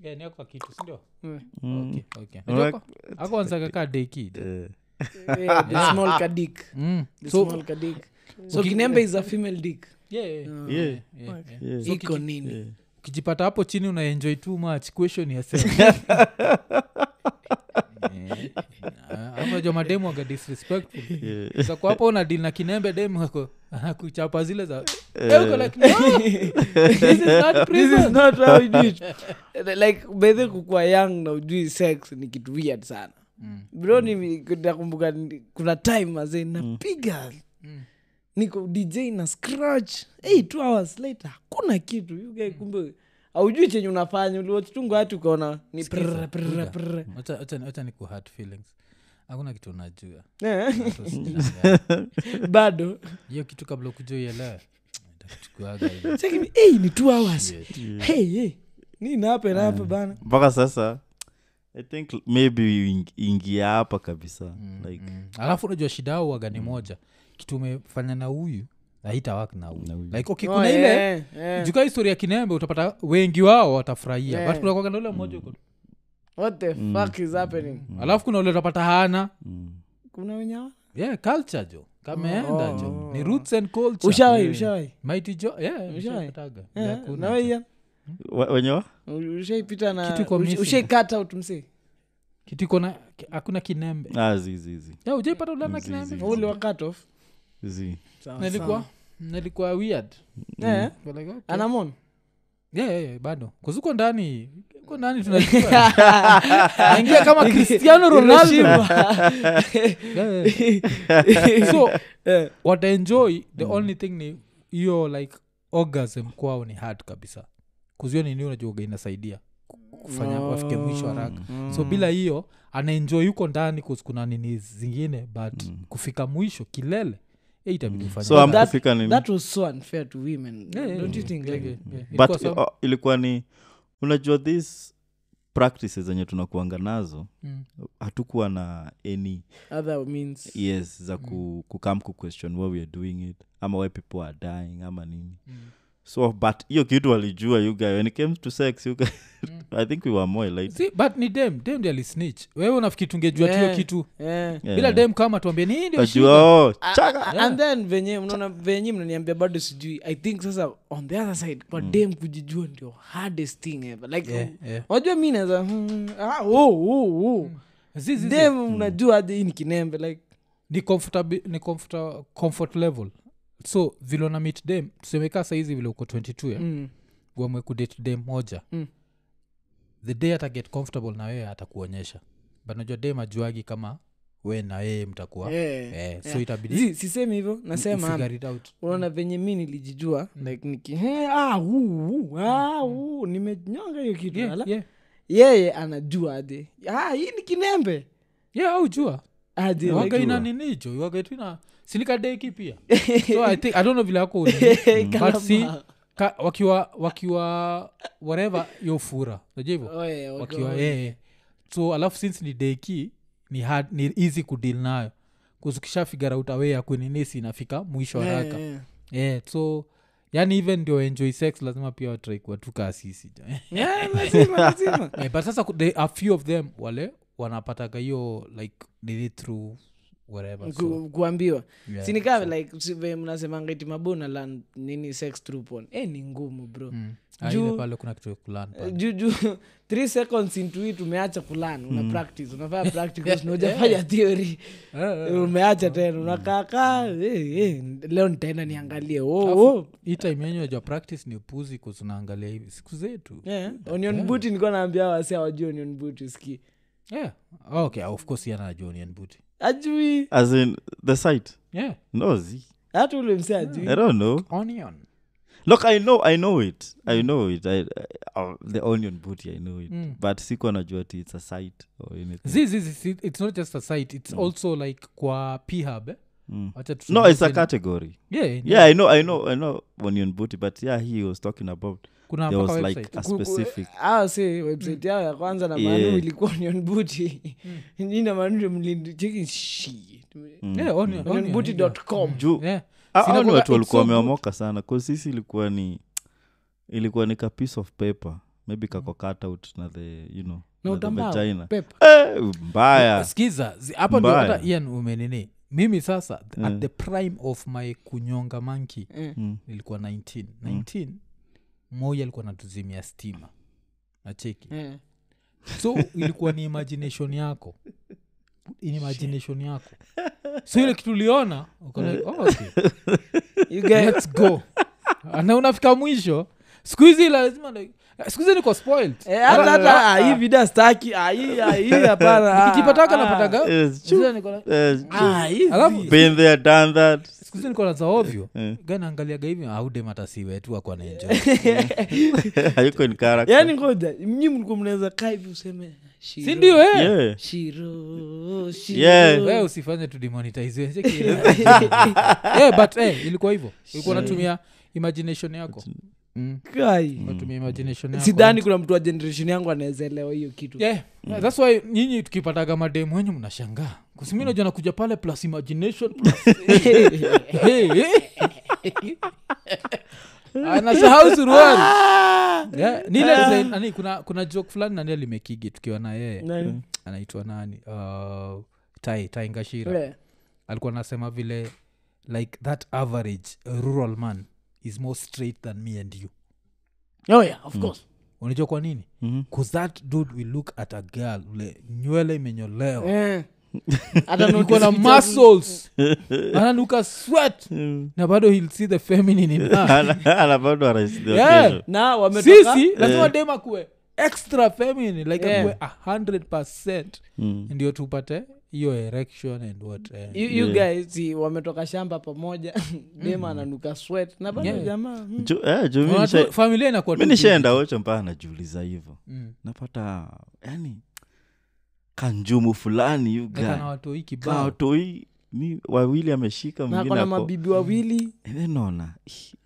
Yeah, ni kitu sindio Mm. mm, okay, okay. Like- Najua ako- ako anzaga ka day kid. The small kadik Mm. the So- small kadik so Uki- kinembe is a female dick. Yeah, yeah, yeah, Yeah. yeah, yeah. yeah, So iko nini? Yeah. ukijipata hapo chini unaenjoy too much. Question yourself amajwa mademu waga disrespectful Yeah. hapo una dil na kinembe demu ako anakuchapa zile za Eh, like, no, this is not this prison. is not how you do it like bedhe kukua young na ujui sex ni kitu weird sana Mm, bro mm. nakumbuka kuna time mazee napiga mm. niko dj na scratch hey, two hours later hakuna kitu You kumbe kumbe aujui chenye unafanya uliwachitungu hati ukaona ni Wacha- wacha feelings. Hakuna kitu unajua. Eh, bado. Hiyo kitu kabla ukuja uielewe hey, ni two hours. Hey, hey. hapa na hapa bana. Mpaka sasa i think maybe ingia hapa kabisa. Mm, like mm. alafu unajua shida au waga ni moja. Kitu umefanya na huyu haitawak na Na huyu huyu. like okay, Oh, ile eh, eh. juka historia ya kinembe utapata wengi wao watafurahia. Yeah. but kuna kwaga ule mmoja uko what the fuck is happening? Alafu kuna ule utapata hana. Mm. kuna wenye yeah culture jo kameenda Oh. jo ni roots and culture. Ushawai Yeah. ushawai mighty jo yeah Ushawai? Eh, Yeah, ushaipita na kitu iko na hakuna kinembe. Ah, zi zi zi. Yeah, ujaipata ulana kinembe? ule wa cut off? Zi nilikuwa nilikuwa weird. Eh, But like, okay. anamon yeah, yeah, yeah, bado. Kuzuko ndani ko ndani tunaingia kama cristiano ronaldo. so yeah. wataenjoy the only thing ni hiyo like orgasm kwao ni hard kabisa. Kuzio nini unajuaga inasaidia kufanya Oh. wafike mwisho haraka. Mm. so bila hiyo anaenjoy huko ndani kuna nini zingine but Mm. kufika mwisho kilele itabidi so That- amkufika nini that was so unfair to women Yeah, yeah, don't you think like yeah, yeah. but Ilikuwa sawa. uh, ilikuwa ni unajua this practices zenye tunakuanga nazo Mm. hatukuwa na any other means yes za ku, kukam ku question why we are doing it ama why people are dying ama nini Mm. So but hiyo kitu walijua yuga when it came to sex you mm. i think we were more like See, but ni dem dem ndi alisnitch wewe unafikiri tungejua yeah. Yeah. kitu Eh. yeah. bila dem kama tuambie ni hii ndio Wajua, shida oh, A- chaka a- and then venye unaona venye mnaniambia bado sijui i think sasa on the other side kwa dem kujijua ndio hardest thing ever like Yeah, yeah. unajua mi naza hmm, ah, oh, oh, oh. Zi. dem mnajua hadi hii ni kinembe like ni comfortable ni comfort, comfort level so vile una meet dem tusemekaa saizi vile uko 22 ya mm. uamwe kudate dem moja. Mm. the day ataget comfortable na wewe atakuonyesha. But najua dem ajuagi kama we na yeye mtakuwa. Yeah, yeah. so yeah. itabidi sisemi hivyo nasema unaona venye mi nilijijua like niki "He, ah, uu, uu, ah, uu, nimenyonga hiyo kitu. Yeah, ala." yeah. yeye anajua ade ah, hii ni kinembe. Yeah au jua adewaga ina ninijo waga tu ina sinikadeki pia. So i think i don't know vile ako but si ka, wakiwa wakiwa whatever yo fura. Najua hivyo? Oye, waka- wakiwa yeah. so alafu since ni deki ni hard ni easy kudeal nayo. Kuzukisha figara utawe away ya kuninisi inafika mwisho Eh, haraka. yeah, yeah, so yani even ndio enjoy sex lazima pia watrai kuwatuka sisi. Yeah, lazima lazima. Eh, but sasa they, a few of them wale wanapataga hiyo like nili through whatever so, kuambiwa. yeah, sinikaa so, like ve mnasemanga iti mabona lan nini sex trupon porn. Eh ni ngumu bro. Mm. Ah, Juu- kuna kitu ya kulan juu juu three seconds into it umeacha kulan una practice unafanya practice unajafanya theory. Umeacha tena unakaakaa eh, eh, leo nitaenda niangalie. Oh, oh. hii time yenyu ja practice ni upuzi kuzunaangalia hivi siku zetu. Yeah. onion buti nilikuwa naambia wasi awajui onion buti uski yeah. okay of course yanajua onion booty ajui. As in the site? Yeah. No z. Hata ule mse ajui. I don't know. Onion. Look i know i know it. I know it. I, I, uh, the onion booty i know it. Mm. but siko najua ti it's a site or anything. Zi- zi- zi- zi- it's not just a site it's also like kwa phub eh? Mm. No it's a category. Yeah, yeah, yeah. I know i know i know onion booty but yeah he was talking about kuna there was like a Ku- ku- specific ah, si website yao ya kwanza na Yeah. manu ilikuwa onion buti. Ni na manu mlindicheki Yeah, onion- juu yeah. Ah, watu walikuwa so wameomoka sana. Bcause sisi ilikuwa ni ilikuwa ni ka piece of paper. Maybe kako cut out na the you know eh, mbaya. Skiza zi- hapa ndio hata ian umenini mimi sasa Mm. at the prime of my kunyonga manki Eh. Mm. nilikuwa 19 19 moja alikuwa natuzimia stima. Nacheki yeah. so ilikuwa ni imagination yako. Ni imagination yako. So ile kitu uliona like, oh, okay. You guys- let's go. Na unafika mwisho. Siku hizi lazima like, niko spoiled. Eh, vida staki hapana. Been there done that siku hizi za ovyo Eh. ganaangaliaga hivi audematasiwetu akwa naenjoy hayuko in character yaani ngoja nyi mlikuwa mnaweza kaa hivi useme Shiro, si ndio eh? yeah Shiro, Shiro. Yeah. we usifanye but eh, ilikuwa hivyo ilikuwa natumia imagination yako mm. Sidhani kuna mtu wa generation yangu anawezaelewa hiyo kitu. Yeah. yeah, thats why nyinyi tukipataga mademu wenyu mnashangaa. Kusimina nakuja pale plus imagination plus anasahau suruali. Yeah. nile ani, kuna, kuna joke fulani nani alimekigi tukiwa na yeye. Anaitwa nani? Uh, tai tai ngashira. Yeah. alikuwa anasema vile like that average uh, rural man is more straight than me and you. Oh, yeah, of course. unajua kwa nini? Mhm. bcause that dude will look at a girl ule nywele imenyolewa. Yeah na muscles. Ananuka sweat. Mm. na bado he'll see the feminine in her. Ana- ana bado Yeah. na wametoka. Sisi lazima dem akuwe extra feminine like Yeah. akuwe a hundred percent. Mm. ndio tupate hiyo erection and what eh. you, you Yeah. guys wametoka shamba pamoja dema ananuka sweat na bado Yeah. jamaa mm. Ju- eh, ju- mi familia inakuwa nishaenda ocho mpaka najiuliza hivo Mm. napata yani kanjumu fulani kaotoi ni wawili ameshika ako mabibi wawili naona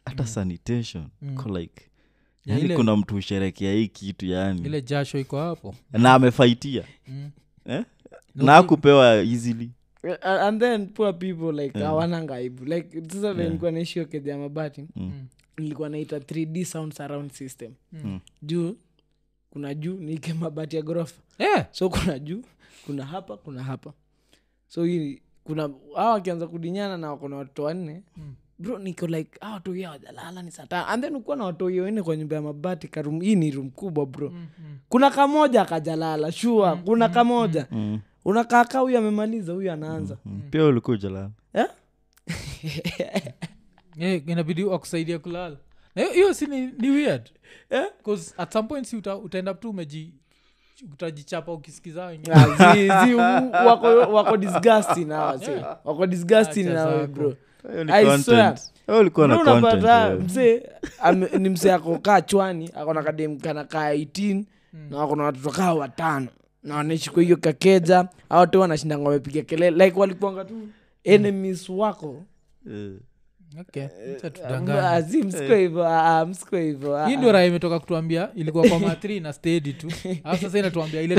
hata mm. sanitation Mm. ko like yani ile- kuna mtu usherekea hii kitu yani ile jasho iko hapo na amefaitia mm. eh? Na akupewa easily Uh, and then poor people like Yeah. awananga aibu like sasa yeah. Nilikuwa naishio ya mabati Mm. nilikuwa naita 3d sound surround system Mm. juu kuna juu niike mabati ya ghorofa yeah. so kuna juu kuna hapa kuna hapa so hii kuna hawa wakianza kudinyana na wako na watoto wanne Mm. bro niko like hawa watoia wajalala ni satana and then ukuwa na watoia wanne kwa nyumba ya mabati karum hii ni rum kubwa bro mm-hmm. kuna kamoja akajalala shua kuna kamoja Mm. Unakaakaa huyu amemaliza huyu anaanza. Mm. pia ulikuja Eh? Yeah, inabidi wakusaidia kulala. Na hiyo- si ni, ni weird. Yeah? at some point si uta, utaenda tu umeji utajichapa ukisikiza Ah, wako wako disgusting hawa si. wako disgusting nawe bro. Ni unapata msee ni msee ako chwani akona kademkana kaa 18 na wakona watoto kaa watano na wanaishi kwa hiyo kakeja au tu wanashindanga wamepiga kelele. Like walikuanga tu enemies wako. Okay. hii ndio raha imetoka kutuambia ilikuwa kwa matri na stedi tu. Alafu sasa inatuambia ile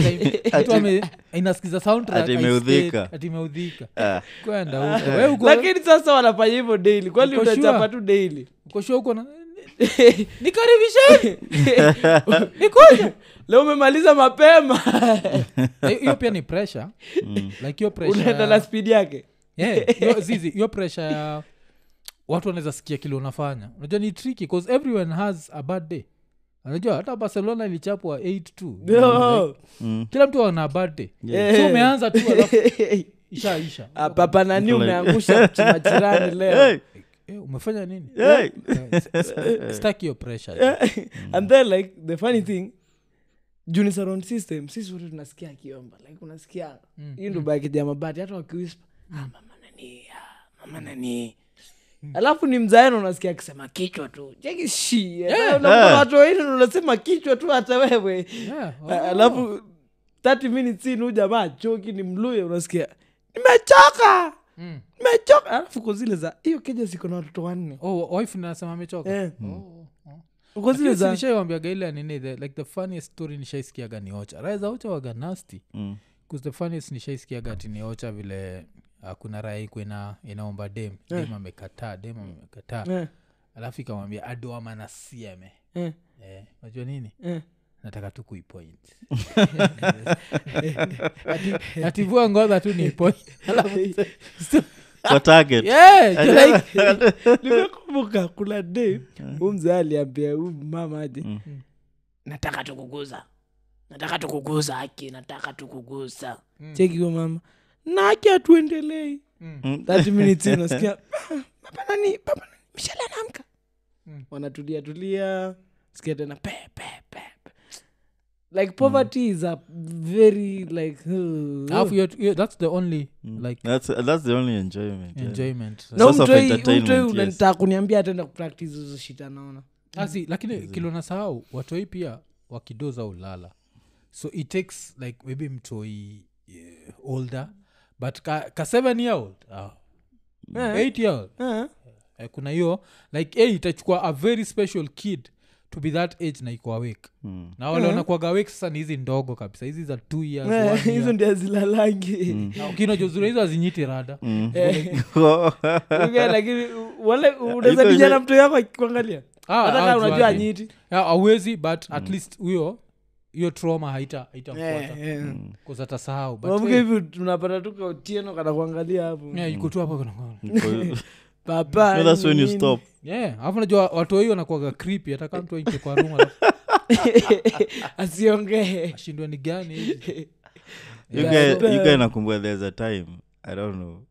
time inasikiza soundtrack, imeudhika. stayed, ati imeudhika. Ah. kwenda huko. Lakini sasa wanafanya hivyo daily. Kwani utachapa tu daily? Ukoshua huko na nikaribisheni nikuja. Leo umemaliza mapema. Eh, hiyo pia ni pressure. Like hiyo pressure unaenda na speed yake. Yeah, hiyo- zizi hiyo pressure ya watu wanaweza sikia kile unafanya. Unajua ni tricky cause everyone has a bad day. Unajua hata barcelona ilichapwa 8 No. Mm. kila mtu ana bad day. Yeah. so umeanza tu alafu ishaisha Ah, papa nani umeangusha chimachirani leo Eh, umefanya nini yeah. yeah. staki hiyo pressure and then like the funny thing juu surround system sisi wote tunasikia akiomba like unasikia Mm, hiyo ndo bakija mabati hata wakiwispa ah, mama nani ah, mama nani alafu ni mzaeno unasikia akisema kichwa tu cheki shi Yeah. unakuwa watu wawili na unasema kichwa tu hata wewe Yeah, oh. Alafu 30 minutes in huyu jamaa choki ni mluye unasikia nimechoka Mm. nimechoka alafu ko zile za hiyo kenya ziko na watoto wanne. Oh, wife nasema amechoka? Eh. Oh, oh. uko zile za nishaiwambiaga ile nini the, like the funniest story nishaisikiaga ni ocha. Raya za ocha waga nasty. Mm. the funniest nishaisikiaga ati ni ocha vile uh, kuna raya iko ina, inaomba dem. Dem amekataa dem amekataa. Alafu ikamwambia adoama sieme. Najua nini. Nataka tu kuipoint Ati- ati vua ngodha tu ni point alafu Kwa target. yeah, you're like, nimekumbuka kuna de huu mzee aliambia huu mama aje Mm. nataka tukuguza nataka tukuguza aki nataka tukuguza Mm. cheki mama na aki hatuendelei Mm. 30 minutes unasikia "Ah, mishale anaamka Mm. wanatulia tulia sikia tena pe pe. Like poverty is a very like uh, Half, you're- you're- that's the only like That's- that's the only enjoyment, yeah. enjoyment na Source umtoi unataka kuniambia atenda kupractice hizo shit anaona asi lakini kilona sahau watoi pia wakidoza ulala so it takes like maybe mtoi yeah, older but ka, ka seven year old oh. mm. eight year old Eh. eh, kuna hiyo like hey, itachukua a very special kid to be that age na iko awake. Mm. na wale wanakwaga awake sasa ni hizi ndogo kabisa. Hizi za two years Eh, hizo ndio azilalangi Na ukinojozura hizo azinyiti rada. Mm. Lakini wale unaweza kijana mtu yako akikuangalia Ah, hata unajua anyiti auwezi but at least huyo hiyo trauma haita haitamfuata yeah, atasahau but mavuke hey, hivi tunapata tu kautieno kana kuangalia hapo. Hapo papa No, that's when you stop. yeah alafu najua watu hii wanakuaga kripi hata mtu aingie kwa room asiongee. ashindwa ni gani hivi? Nakumbuka there's a time i don't know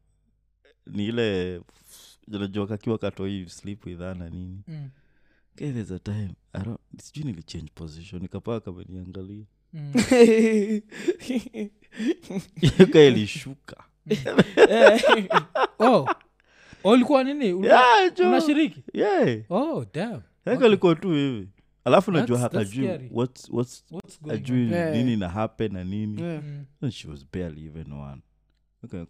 ni ile najua kakiwa katoi sleep with ana na nini. Mm, okay, there's a time I don't, sijui nilichange position nikapaa kameniangalia. Mm. yuka ilishuka. Oh Oh, ulikuwa nini? Ulikuwa- Yeah, unashiriki? Yeah. oh damn. Alikuwa tu hivi. Alafu najua That's- hata that's juu scary. what's, what's what's ajui nini na hape na nini. Yeah. Mm. And she was barely even one.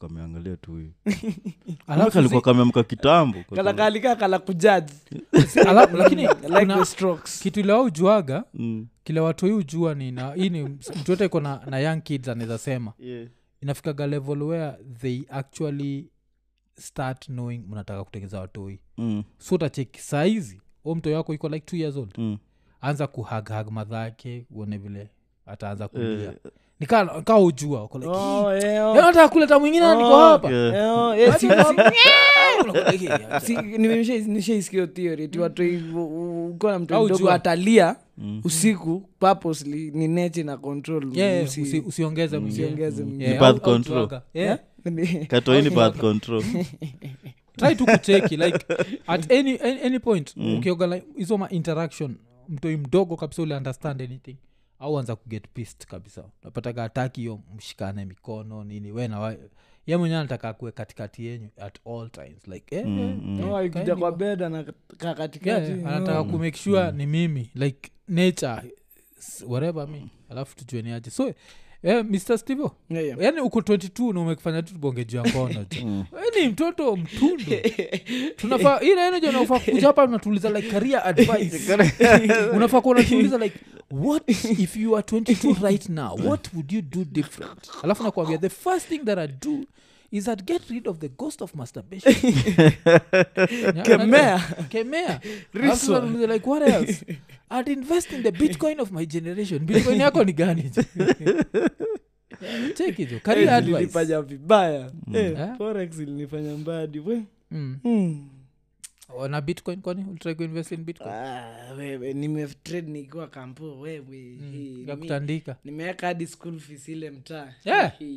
Kameangalia tu kameamka kitambo kalakalika kala kujaji lakini like kuna the strokes. kitu ile ujuaga Mm. kile watu hii ujua ni na hii ni mtu yote iko na, na young kids anaweza sema. Yeah. inafikaga level where they actually start knowing mnataka kutengeza watoi. Mm. so utacheki saizi o mtoi wako iko like two years old. Mm. anza kuhaghag madhake uone vile ataanza kulia. Eh, nikaa ujua uko like, Oh, "Hii, yeah, oh. leo nataka kuleta mwingine niko hapa. yeah. Eh, oh, eh, si- si- Unakuwa like, "Hey, si- nimesha- nishaisikia theory ti na mtu mdogo atalia Mm. usiku purposely ni nechi na control usiongeze mwingine. Katoini birth control. Try tu kucheki like at any, any, any point ukioga like, hizo ma interaction mtoi mdogo kabisa ule understand anything au anza kuget pist kabisa. Napataga ataki hiyo mshikane mikono nini we na ye mwenyewe anataka kuwe katikati yenyu at all times like eh, Mm, eh, mm. kaeni kwa bed anakaa katikati. Yeah, anataka mm. kumake sure ni mimi like nature whatever me alafu tujueniaje so eh, mr stevo Yeah, yeah. yaani uko 22 na umekufanya tu tubonge juu ya ngono ni mtoto mtundu. Tunafaa ile energy unafaa kuja hapa unatuuliza like career advice. Unafaa kuwa unatuuliza like what if you are 22 right now? What would you do different? Alafu nakwambia the first thing that i do is that get rid of the ghost of masturbation. Yeah, Kemea. kemea. Like what else i'd invest in the bitcoin of my generation. Bitcoin yako ni gani? Cheki jo Eh, vibaya. Eh, Eh? forex ilinifanya mbadi we. Mm. Hmm. Oh, na bitcoin kwani ulitry kuinvest in bitcoin? Ah, wewe nimetrade nikiwa kampo wewe. Eh, ya mi- kutandika. nimeweka hadi school fees ile mtaa. Yeah. Eh,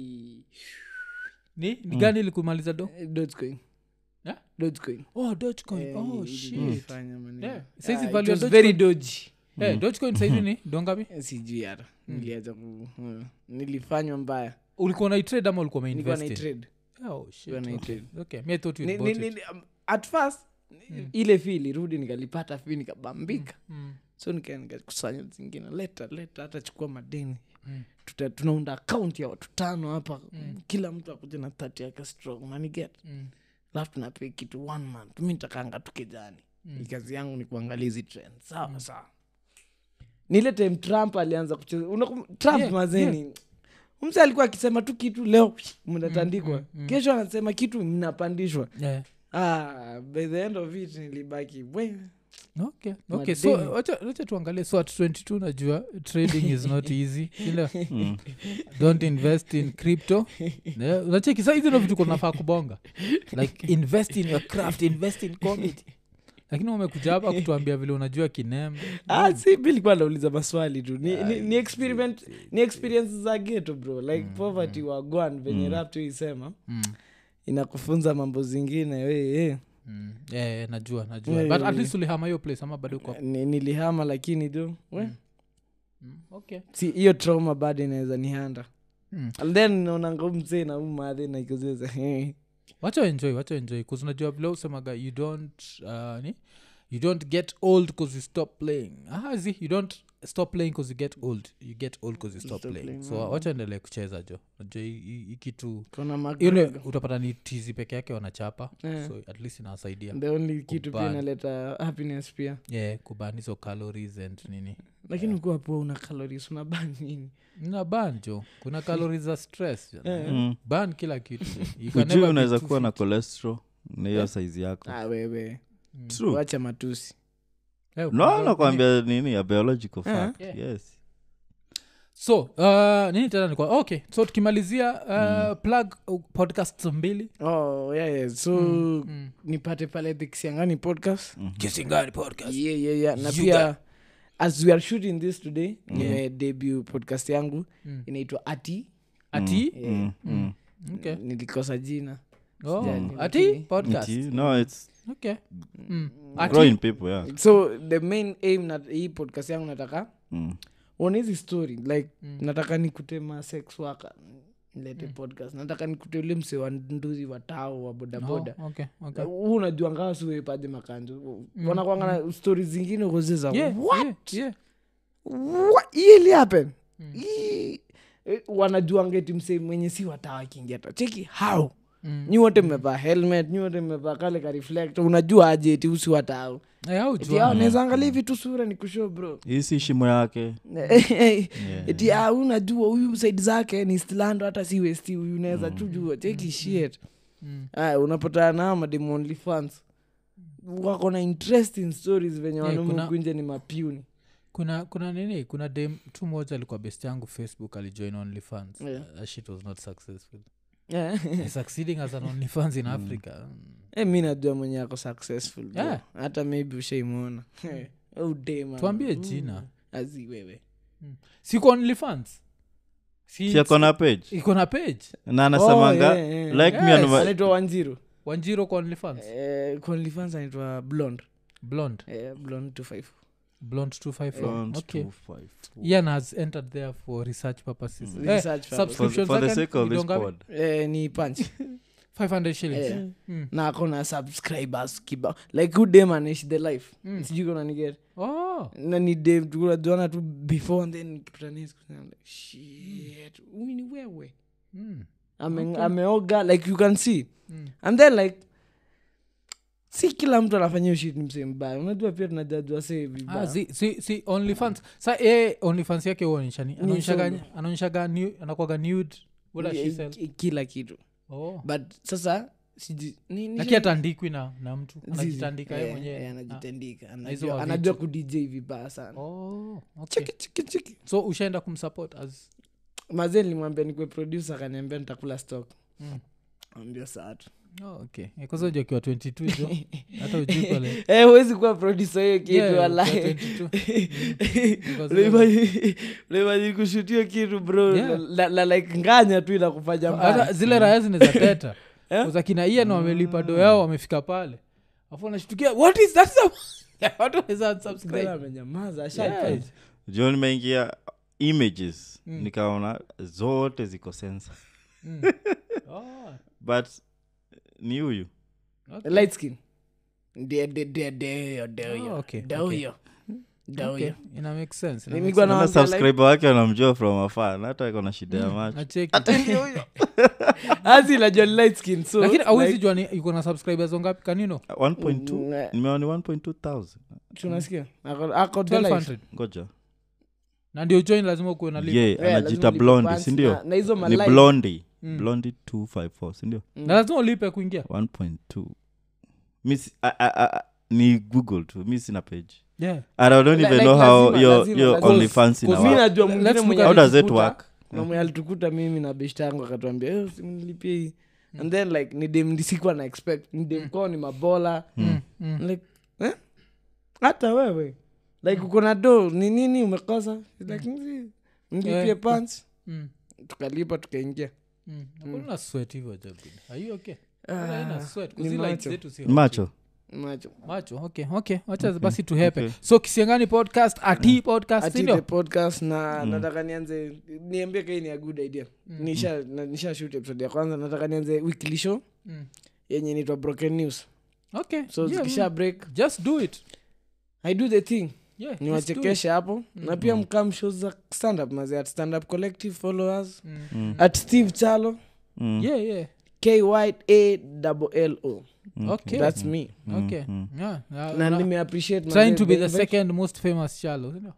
ni ni gani ilikumaliza do? Eh, Dogecoin. Yeah? Dogecoin. oh dogecoin Eh, oh shit ilifanya maneno. Yeah. Saizi Ah, it value ya was Dogecoin- very dodgy. Eh, dogecoin saizi ni dongapi Eh, sijui hata niliacha ku nilifanywa mbaya ulikuwa naitrade ama ulikuwa nilikuwa umeinvest naitrade oh shit Nilikuwa okay. trade. okay me i thought you Ni- had bought ni- it um, at first ile fi ilirudi nikalipata fi nikabambika Mm. so nika- nikakusanya zingine leta leta hata chukua madeni Mm. Tuta, tunaunda akaunti ya watu tano hapa kila mtu akuja na tati yake strong maniget Mm. Alafu tunapea kitu one month. Mi nitakanga tu mm. kazi yangu ni kuangalia hizi trend sawa sawa. Nile time trump alianza kucheza trump Yeah, mazeni mse alikuwa akisema tu kitu leo mnatandikwa. Kesho anasema kitu mnapandishwa. Yeah. ah, by the end of it nilibaki we okay okay so wacha wacha tuangalie so at 22 najua trading is not easy. Ila don't invest in crypto. Unacheki sa hizi ndo vitu kunafaa kubonga. Like invest in your craft invest in comedy lakini umekuja hapa kutuambia vile unajua kinembe ah, si bilikuwa nauliza maswali tu. Ni, ni, ni experiment ni experience za geto bro. Like poverty wa gwan venye mm, tu isema mm. inakufunza mambo zingine we, eh. Mm. Yeah, yeah, najua najua. Yeah, but yeah, at least ulihama hiyo place ama bado Ni- nilihama lakini do we? Mm. okay. Si hiyo trauma bado inaweza nihanda Mm. and then naonanga mzee na umadhe naikuzeza wacha enjoy wacha enjoy bcause unajua vile usemaga you don't uh, ni? You don't get old because you stop playing. Ah, zi you don't stop playing because you get old. You get old because you stop, Stop playing, playing, so wacha endelee kucheza jo. Najua ikitu ile utapata ni tizi peke yake wanachapa. Yeah. so at least inawasaidia the only kitu pia inaleta happiness pia. Yeah kubani so calories and nini. Lakini ukiwa poa una calories una ban nini? Na ban jo. Kuna calories za stress yeah. Mm. ban kila kitu. Ujui unaweza kuwa na cholesterol na hiyo saizi yako. Ah, wewe. Mm. wacha matusi no kuna- nakwambia nini ya biological Yeah. fact Yeah. yes. So uh, nini tena nikwa okay so tukimalizia uh, plug uh, podcast mbili. Oh, yeah, yeah. so mm. nipate pale the kisiangani podcast. Kisingani podcast. Yeah, yeah, yeah. na You pia as we are shooting this today nime debut podcast yangu. Mm. inaitwa ati. Ati? Mm, mm. okay. Nilikosa jina. Oh, ati podcast. Iti- no it's okay. Mm. ati growing people yeah. So the main aim na hii podcast yangu nataka mm. uone hizi story. Like nataka nikutema sex waka nilete podcast. Nataka nikute ule mse wa nduzi wa tao wa bodaboda. Oh, okay okay. Huu unajua ngawa siwepaje makanjo? Wanakwanga na stori zingine kozeza yeah, what? yeah, yeah. Ili happen? Mm. eh, wanajuanga eti mse mwenye si watawa akiingia ta cheki how. Mm. Nyi wote mmevaa helmet nyote mmevaa kale ka reflect. Unajua aje eti usi watau Eh, au eti jua. hao naweza angalia hivi tu sura ni kusho bro. Hii shimo yake. Eti unajua huyu said zake ni stlando hata si westi huyu unaweza tu jua. Cheki shit. Mm. aya unapatana nao madem only fans. Wako na interesting stories venye Yeah, huku ni mapiuni kuna kuna nini? Kuna dem tu moja alikuwa best yangu facebook alijoin onlyfans Yeah. uh, shit was not successful Yeah. Succeeding as an onlyfans in africa. Mm. Eh, mi najua mwenye ako successful bro. Yeah. hata maybe ushaimwona. Udema tuambie jina. azi wewe. Siko onlyfans? Si- si page. Iko na page? Na anasemanga Oh, yeah, yeah. like Yes. my- anaitwa wanjiru. Wanjiro kwa onlyfans? Eh, kwa OnlyFans anaitwa blond blond eh, blond 25 blond 254 okay 254. ian has entered there for research purposes Mm. eh, Research purpose. For, for the sake of this pod. eh, ni punch 500 shillings Eh. Mm. na akona subscribers kibao like who dem anaishi the life Mm. sijui kona niget oh na ni dem tunajuana tu before and then nikipatana siku zingine I'm like, shit huyu ni wewe mm. Ame- Okay. ameoga like you can see Mm. and then like si kila mtu anafanya ni msee mbaya. Unajua pia tunajajua Ah, si, onlyfans. Sa onlyfans yake huonyeshani. Anaonyeshaga anakwaga nude kila kitu. Oh. But sasa siji- ni- ni- laki atandikwi na, na mtu. Anajitandika ye Eh, mwenyewe. yeah, anajitandika. Anajua, anajua kudj vibaya sana. Oh, okay. chiki chiki chiki so ushaenda kumsupport as? Mazee nilimwambia nikwe producer akaniambia nitakula stock. Mm. ambia saa tu oh, okay. Eh, kwanza ujua kiwa 22 jo hata pale Eh, kuwa producer hiyo kitu Yeah, ukiwa walahi 22. Because ulimaji kushutio kitu bro. Yeah. la, la, like nganya tu inakufanya hata zile raya zinezateta zakina Eh? Ian wamelipa do yao wamefika pale. Afu wanashtukia what is that watu ashaipa jo nimeingia images. Mm. nikaona zote ziko sensa Mm. Oh, but ni huyu. Okay. light skin. Ndio huyo. wake wanamjua from afar na hata iko na shida ya sense. macho. Acheki. Asi najua ni light skin so lakini awezi jua iko na subscribers wangapi kanino 1.2 1.2 tunasikia. Ako- ako the life. 1200 ngoja. Na ndio join lazima ukuwe na link. ye Yeah, lazima anajita blondi sindio na- na hizo ni blondi Mm. blondi 254 sindio? Na lazima ulipe kuingia. 1.2 mi si- a- a- a- ni google tu mi sina page. Yeah. and i don't even like know how lazima- your lazima- your lazima. onlyfans ina mi najua mwingine mwenye how does it alitukuta- work? Na mwenye alitukuta mimi na beshta yangu akatuambia "Eh, usinilipie hii. And then like ni dem nisikwa na expect. Ni dem kwao ni mabola. Mm, mm. like eh? hata wewe? Like uko na do ni nini umekosa? Like "Mzi, nilipie Yeah. pants. Mm, tukalipa tukaingia mm. Hivyo Jabin. Okay? Macho. macho. Macho. Okay okay. Wacha basi tuhepe. okay. so kisiangani podcast ati podcast ati the podcast na nataka nianze niambie kai ni a good idea. Nisha na- nisha shoot episode ya kwanza nataka nianze weekly show Mm. yenye inaitwa broken news. Okay. So yeah, zikisha mm. break. just do it. I do the thing yeah, niwachekeshe hapo. Na pia mkam show za standup mazi at standup collective followers. Mm. Mm. at steve chalo. Mm. yeah yeah. K y a l o. Okay. That's me. Okay. Yeah, yeah, na na- nimeappreciate trying to be the second most famous chalo sindio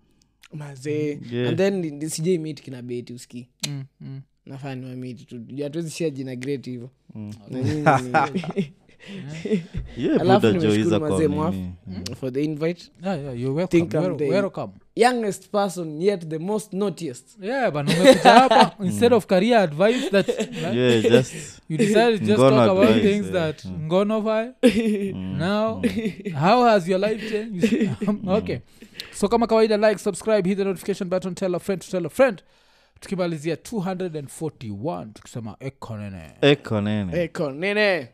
mazee Yeah. and then ni- ni- sijai meet kina beti uski. Mm, mm. nafaa niwamiti tu. Hatuwezi share jina great hivo. Mm. Alafu nimeshukuru mazee mwaf. nini. Mm. for the invite. Yeah, yeah, you're welcome. Think I'm the- welcome. youngest person yet the most notiest. Yeah but hapa instead of career advice that Yeah, just you decided to just Ngono talk about advice, things yeah. that Mm. ngono vi now how has your life changed? Okay. So kama kawaida like subscribe hit the notification button tell a friend to tell a friend. Tukimalizia 241 tukisema ekonene eko nene. Eko nene